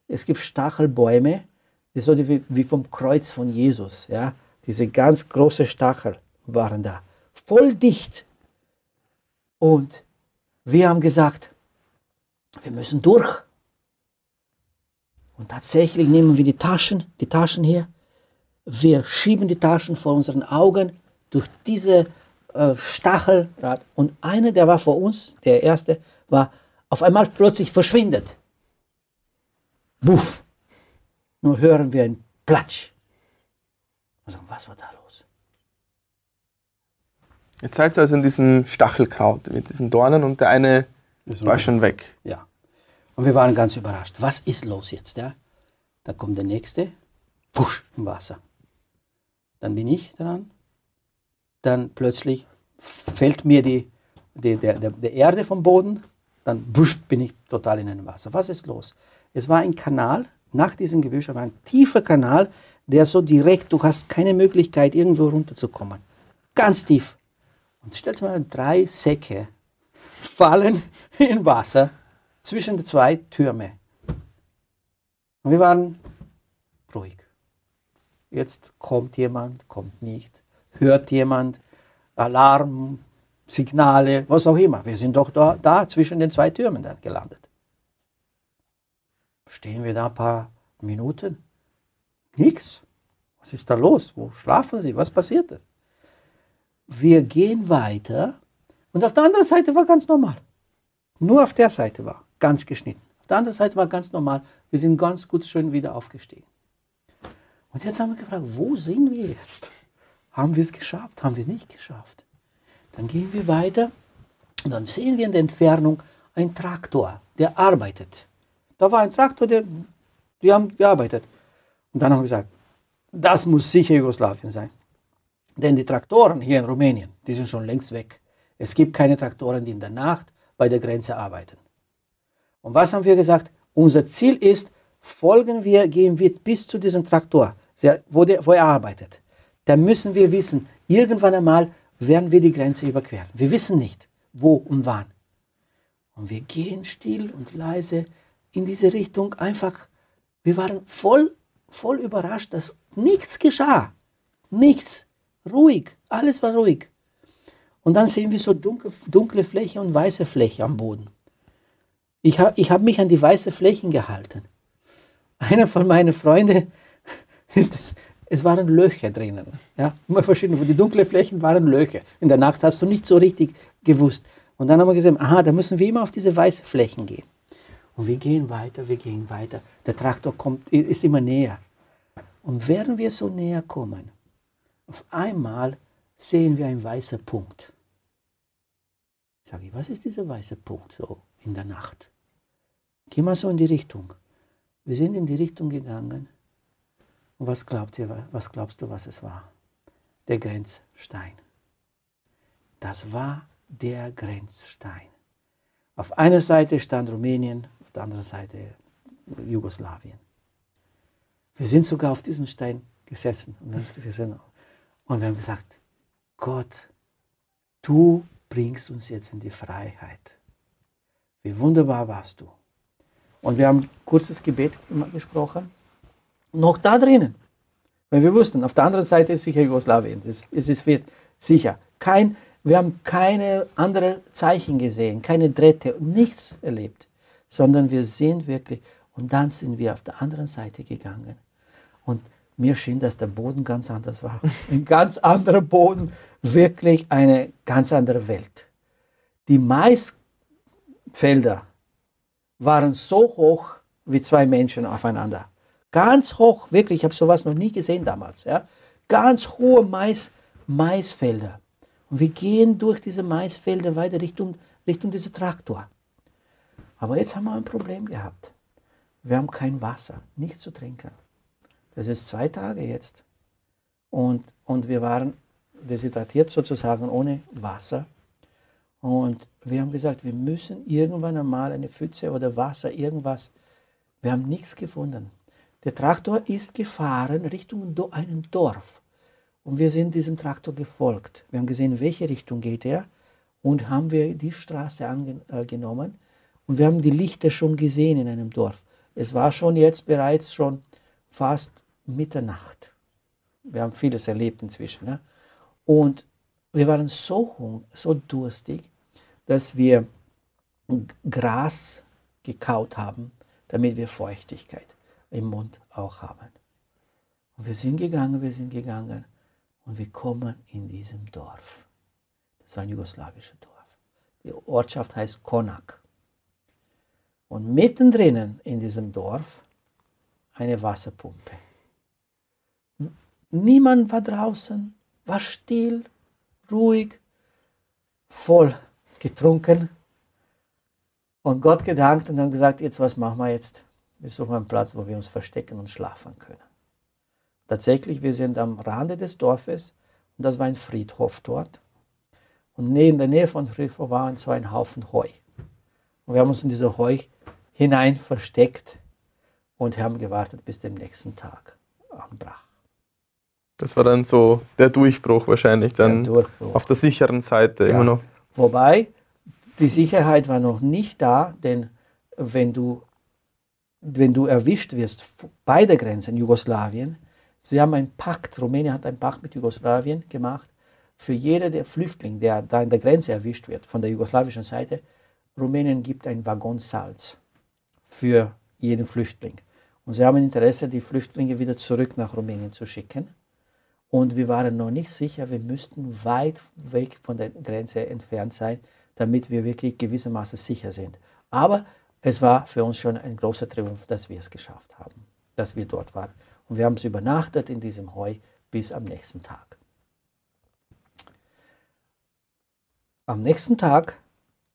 Es gibt Stachelbäume, das so wie, wie vom Kreuz von Jesus. Ja? Diese ganz großen Stachel waren da, voll dicht. Und wir haben gesagt, wir müssen durch. Und tatsächlich nehmen wir die Taschen, die Taschen hier, wir schieben die Taschen vor unseren Augen durch diese äh, Stacheldraht. Und einer, der war vor uns, der erste, war auf einmal plötzlich verschwindet. Buff. Nur hören wir ein Platsch. Und sagen, was war da los? Jetzt seid ihr also in diesem Stachelkraut mit diesen Dornen und der eine war schon weg. Ja. Und wir waren ganz überrascht. Was ist los jetzt? Ja? Da kommt der nächste, pusch, im Wasser. Dann bin ich dran. Dann plötzlich fällt mir die, die der, der, Erde vom Boden. Dann wusch, bin ich total in einem Wasser. Was ist los? Es war ein Kanal, nach diesem Gebüsch war ein tiefer Kanal, der so direkt, du hast keine Möglichkeit, irgendwo runterzukommen. Ganz tief. Und stell dir mal, drei Säcke fallen <laughs> in Wasser zwischen die zwei Türme. Und wir waren ruhig. Jetzt kommt jemand, kommt nicht, hört jemand, Alarm, Signale, was auch immer. Wir sind doch da, da zwischen den zwei Türmen dann gelandet. Stehen wir da ein paar Minuten? Nichts. Was ist da los? Wo schlafen Sie? Was passiert? Wir gehen weiter und auf der anderen Seite war ganz normal. Nur auf der Seite war ganz geschnitten. Auf der anderen Seite war ganz normal. Wir sind ganz gut schön wieder aufgestiegen. Und jetzt haben wir gefragt, wo sind wir jetzt? Haben wir es geschafft? Haben wir nicht geschafft? Dann gehen wir weiter und dann sehen wir in der Entfernung einen Traktor, der arbeitet. Da war ein Traktor, der, die haben gearbeitet. Und dann haben wir gesagt, das muss sicher Jugoslawien sein. Denn die Traktoren hier in Rumänien, die sind schon längst weg. Es gibt keine Traktoren, die in der Nacht bei der Grenze arbeiten. Und was haben wir gesagt? Unser Ziel ist, folgen wir, gehen wir bis zu diesem Traktor, wo, der, wo er arbeitet. Da müssen wir wissen, irgendwann einmal werden wir die Grenze überqueren. Wir wissen nicht, wo und wann. Und wir gehen still und leise in diese Richtung einfach. Wir waren voll, voll überrascht, dass nichts geschah. Nichts. Ruhig. Alles war ruhig. Und dann sehen wir so dunkle, dunkle Fläche und weiße Fläche am Boden. Ich habe ich hab mich an die weiße Flächen gehalten. Einer von meinen Freunden <laughs> ist, es waren Löcher drinnen. Ja, immer verschiedene. Die dunklen Flächen waren Löcher. In der Nacht hast du nicht so richtig gewusst. Und dann haben wir gesehen, aha, da müssen wir immer auf diese weißen Flächen gehen. Und wir gehen weiter, wir gehen weiter. Der Traktor kommt, ist immer näher. Und während wir so näher kommen, auf einmal sehen wir einen weißen Punkt. Sage ich, was ist dieser weiße Punkt so in der Nacht? Geh mal so in die Richtung. Wir sind in die Richtung gegangen. Und was glaubt ihr, was glaubst du, was es war? Der Grenzstein. Das war der Grenzstein. Auf einer Seite stand Rumänien, auf der anderen Seite Jugoslawien. Wir sind sogar auf diesem Stein gesessen und, gesessen und wir haben gesagt, Gott, du bringst uns jetzt in die Freiheit. Wie wunderbar warst du. Und wir haben kurzes Gebet gesprochen. Noch da drinnen. Weil wir wussten, auf der anderen Seite ist sicher Jugoslawien. Es ist sicher. Kein, wir haben keine anderen Zeichen gesehen, keine Drähte, nichts erlebt. Sondern wir sind wirklich, und dann sind wir auf der anderen Seite gegangen. Und mir schien, dass der Boden ganz anders war. <laughs> Ein ganz anderer Boden, wirklich eine ganz andere Welt. Die Maisfelder waren so hoch wie zwei Menschen aufeinander. Ganz hoch, wirklich, ich habe sowas noch nie gesehen damals. Ja? Ganz hohe Mais, Maisfelder. Und wir gehen durch diese Maisfelder weiter Richtung, Richtung dieser Traktor. Aber jetzt haben wir ein Problem gehabt. Wir haben kein Wasser, nichts zu trinken. Das ist zwei Tage jetzt. Und, und wir waren deshydratiert sozusagen ohne Wasser. Und wir haben gesagt, wir müssen irgendwann einmal eine Pfütze oder Wasser, irgendwas. Wir haben nichts gefunden. Der Traktor ist gefahren Richtung einem Dorf. Und wir sind diesem Traktor gefolgt. Wir haben gesehen, welche Richtung geht er und haben wir die Straße angenommen äh, und wir haben die Lichter schon gesehen in einem Dorf. Es war schon jetzt bereits schon fast Mitternacht. Wir haben vieles erlebt inzwischen. Ja? Und wir waren so, so durstig, dass wir Gras gekaut haben, damit wir Feuchtigkeit im Mund auch haben. Und wir sind gegangen, wir sind gegangen und wir kommen in diesem Dorf. Das war ein jugoslawisches Dorf. Die Ortschaft heißt Konak. Und mittendrin in diesem Dorf eine Wasserpumpe. Niemand war draußen, war still, ruhig, voll getrunken und Gott gedankt und dann gesagt, jetzt was machen wir jetzt? Wir suchen einen Platz, wo wir uns verstecken und schlafen können. Tatsächlich, wir sind am Rande des Dorfes und das war ein Friedhof dort. Und in der Nähe von Friedhof war so ein Haufen Heu. Und wir haben uns in diese Heu hinein versteckt und haben gewartet bis dem nächsten Tag anbrach. Das war dann so der Durchbruch wahrscheinlich, dann der Durchbruch. auf der sicheren Seite ja. immer noch. Wobei, die Sicherheit war noch nicht da, denn wenn du, wenn du erwischt wirst bei der Grenze in Jugoslawien, sie haben einen Pakt, Rumänien hat einen Pakt mit Jugoslawien gemacht, für jeden der Flüchtling, der da an der Grenze erwischt wird, von der jugoslawischen Seite, Rumänien gibt ein Waggon Salz für jeden Flüchtling. Und sie haben Interesse, die Flüchtlinge wieder zurück nach Rumänien zu schicken. Und wir waren noch nicht sicher, wir müssten weit weg von der Grenze entfernt sein, damit wir wirklich gewissermaßen sicher sind. Aber es war für uns schon ein großer Triumph, dass wir es geschafft haben, dass wir dort waren. Und wir haben es übernachtet in diesem Heu bis am nächsten Tag. Am nächsten Tag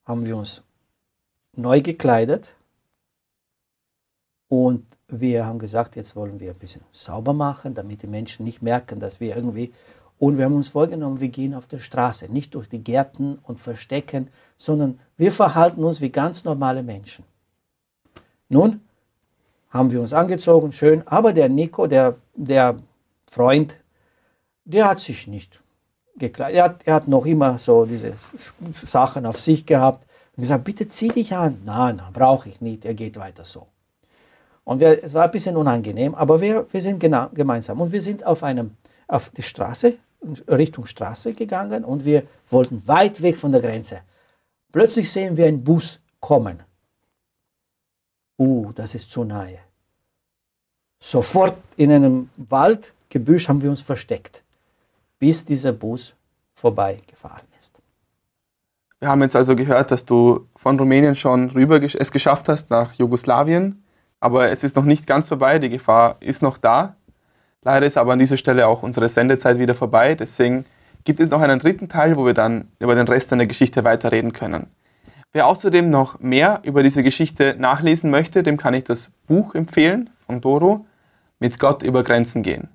haben wir uns neu gekleidet und wir haben gesagt, jetzt wollen wir ein bisschen sauber machen, damit die Menschen nicht merken, dass wir irgendwie und wir haben uns vorgenommen, wir gehen auf der Straße, nicht durch die Gärten und Verstecken, sondern wir verhalten uns wie ganz normale Menschen. Nun haben wir uns angezogen, schön, aber der Nico, der, der Freund, der hat sich nicht gekleidet. Er hat, er hat noch immer so diese Sachen auf sich gehabt und gesagt, bitte zieh dich an. Nein, nein, brauche ich nicht, er geht weiter so. Und wir, es war ein bisschen unangenehm, aber wir, wir sind genau, gemeinsam. Und wir sind auf, einem, auf die Straße Richtung Straße gegangen und wir wollten weit weg von der Grenze. Plötzlich sehen wir einen Bus kommen. Uh, das ist zu nahe. Sofort in einem Waldgebüsch haben wir uns versteckt, bis dieser Bus vorbeigefahren ist. Wir haben jetzt also gehört, dass du von Rumänien schon rüber es geschafft hast nach Jugoslawien, aber es ist noch nicht ganz vorbei, die Gefahr ist noch da. Leider ist aber an dieser Stelle auch unsere Sendezeit wieder vorbei. Deswegen gibt es noch einen dritten Teil, wo wir dann über den Rest der Geschichte weiterreden können. Wer außerdem noch mehr über diese Geschichte nachlesen möchte, dem kann ich das Buch empfehlen von Doro, Mit Gott über Grenzen gehen.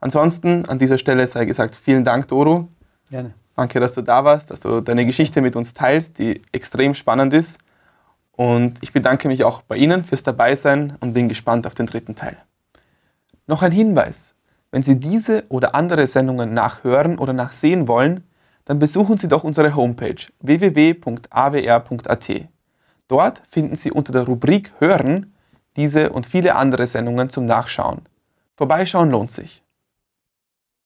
Ansonsten an dieser Stelle sei gesagt, vielen Dank, Doro. Gerne. Danke, dass du da warst, dass du deine Geschichte mit uns teilst, die extrem spannend ist. Und ich bedanke mich auch bei Ihnen fürs Dabeisein und bin gespannt auf den dritten Teil. Noch ein Hinweis. Wenn Sie diese oder andere Sendungen nachhören oder nachsehen wollen, dann besuchen Sie doch unsere Homepage www.awr.at. Dort finden Sie unter der Rubrik Hören diese und viele andere Sendungen zum Nachschauen. Vorbeischauen lohnt sich.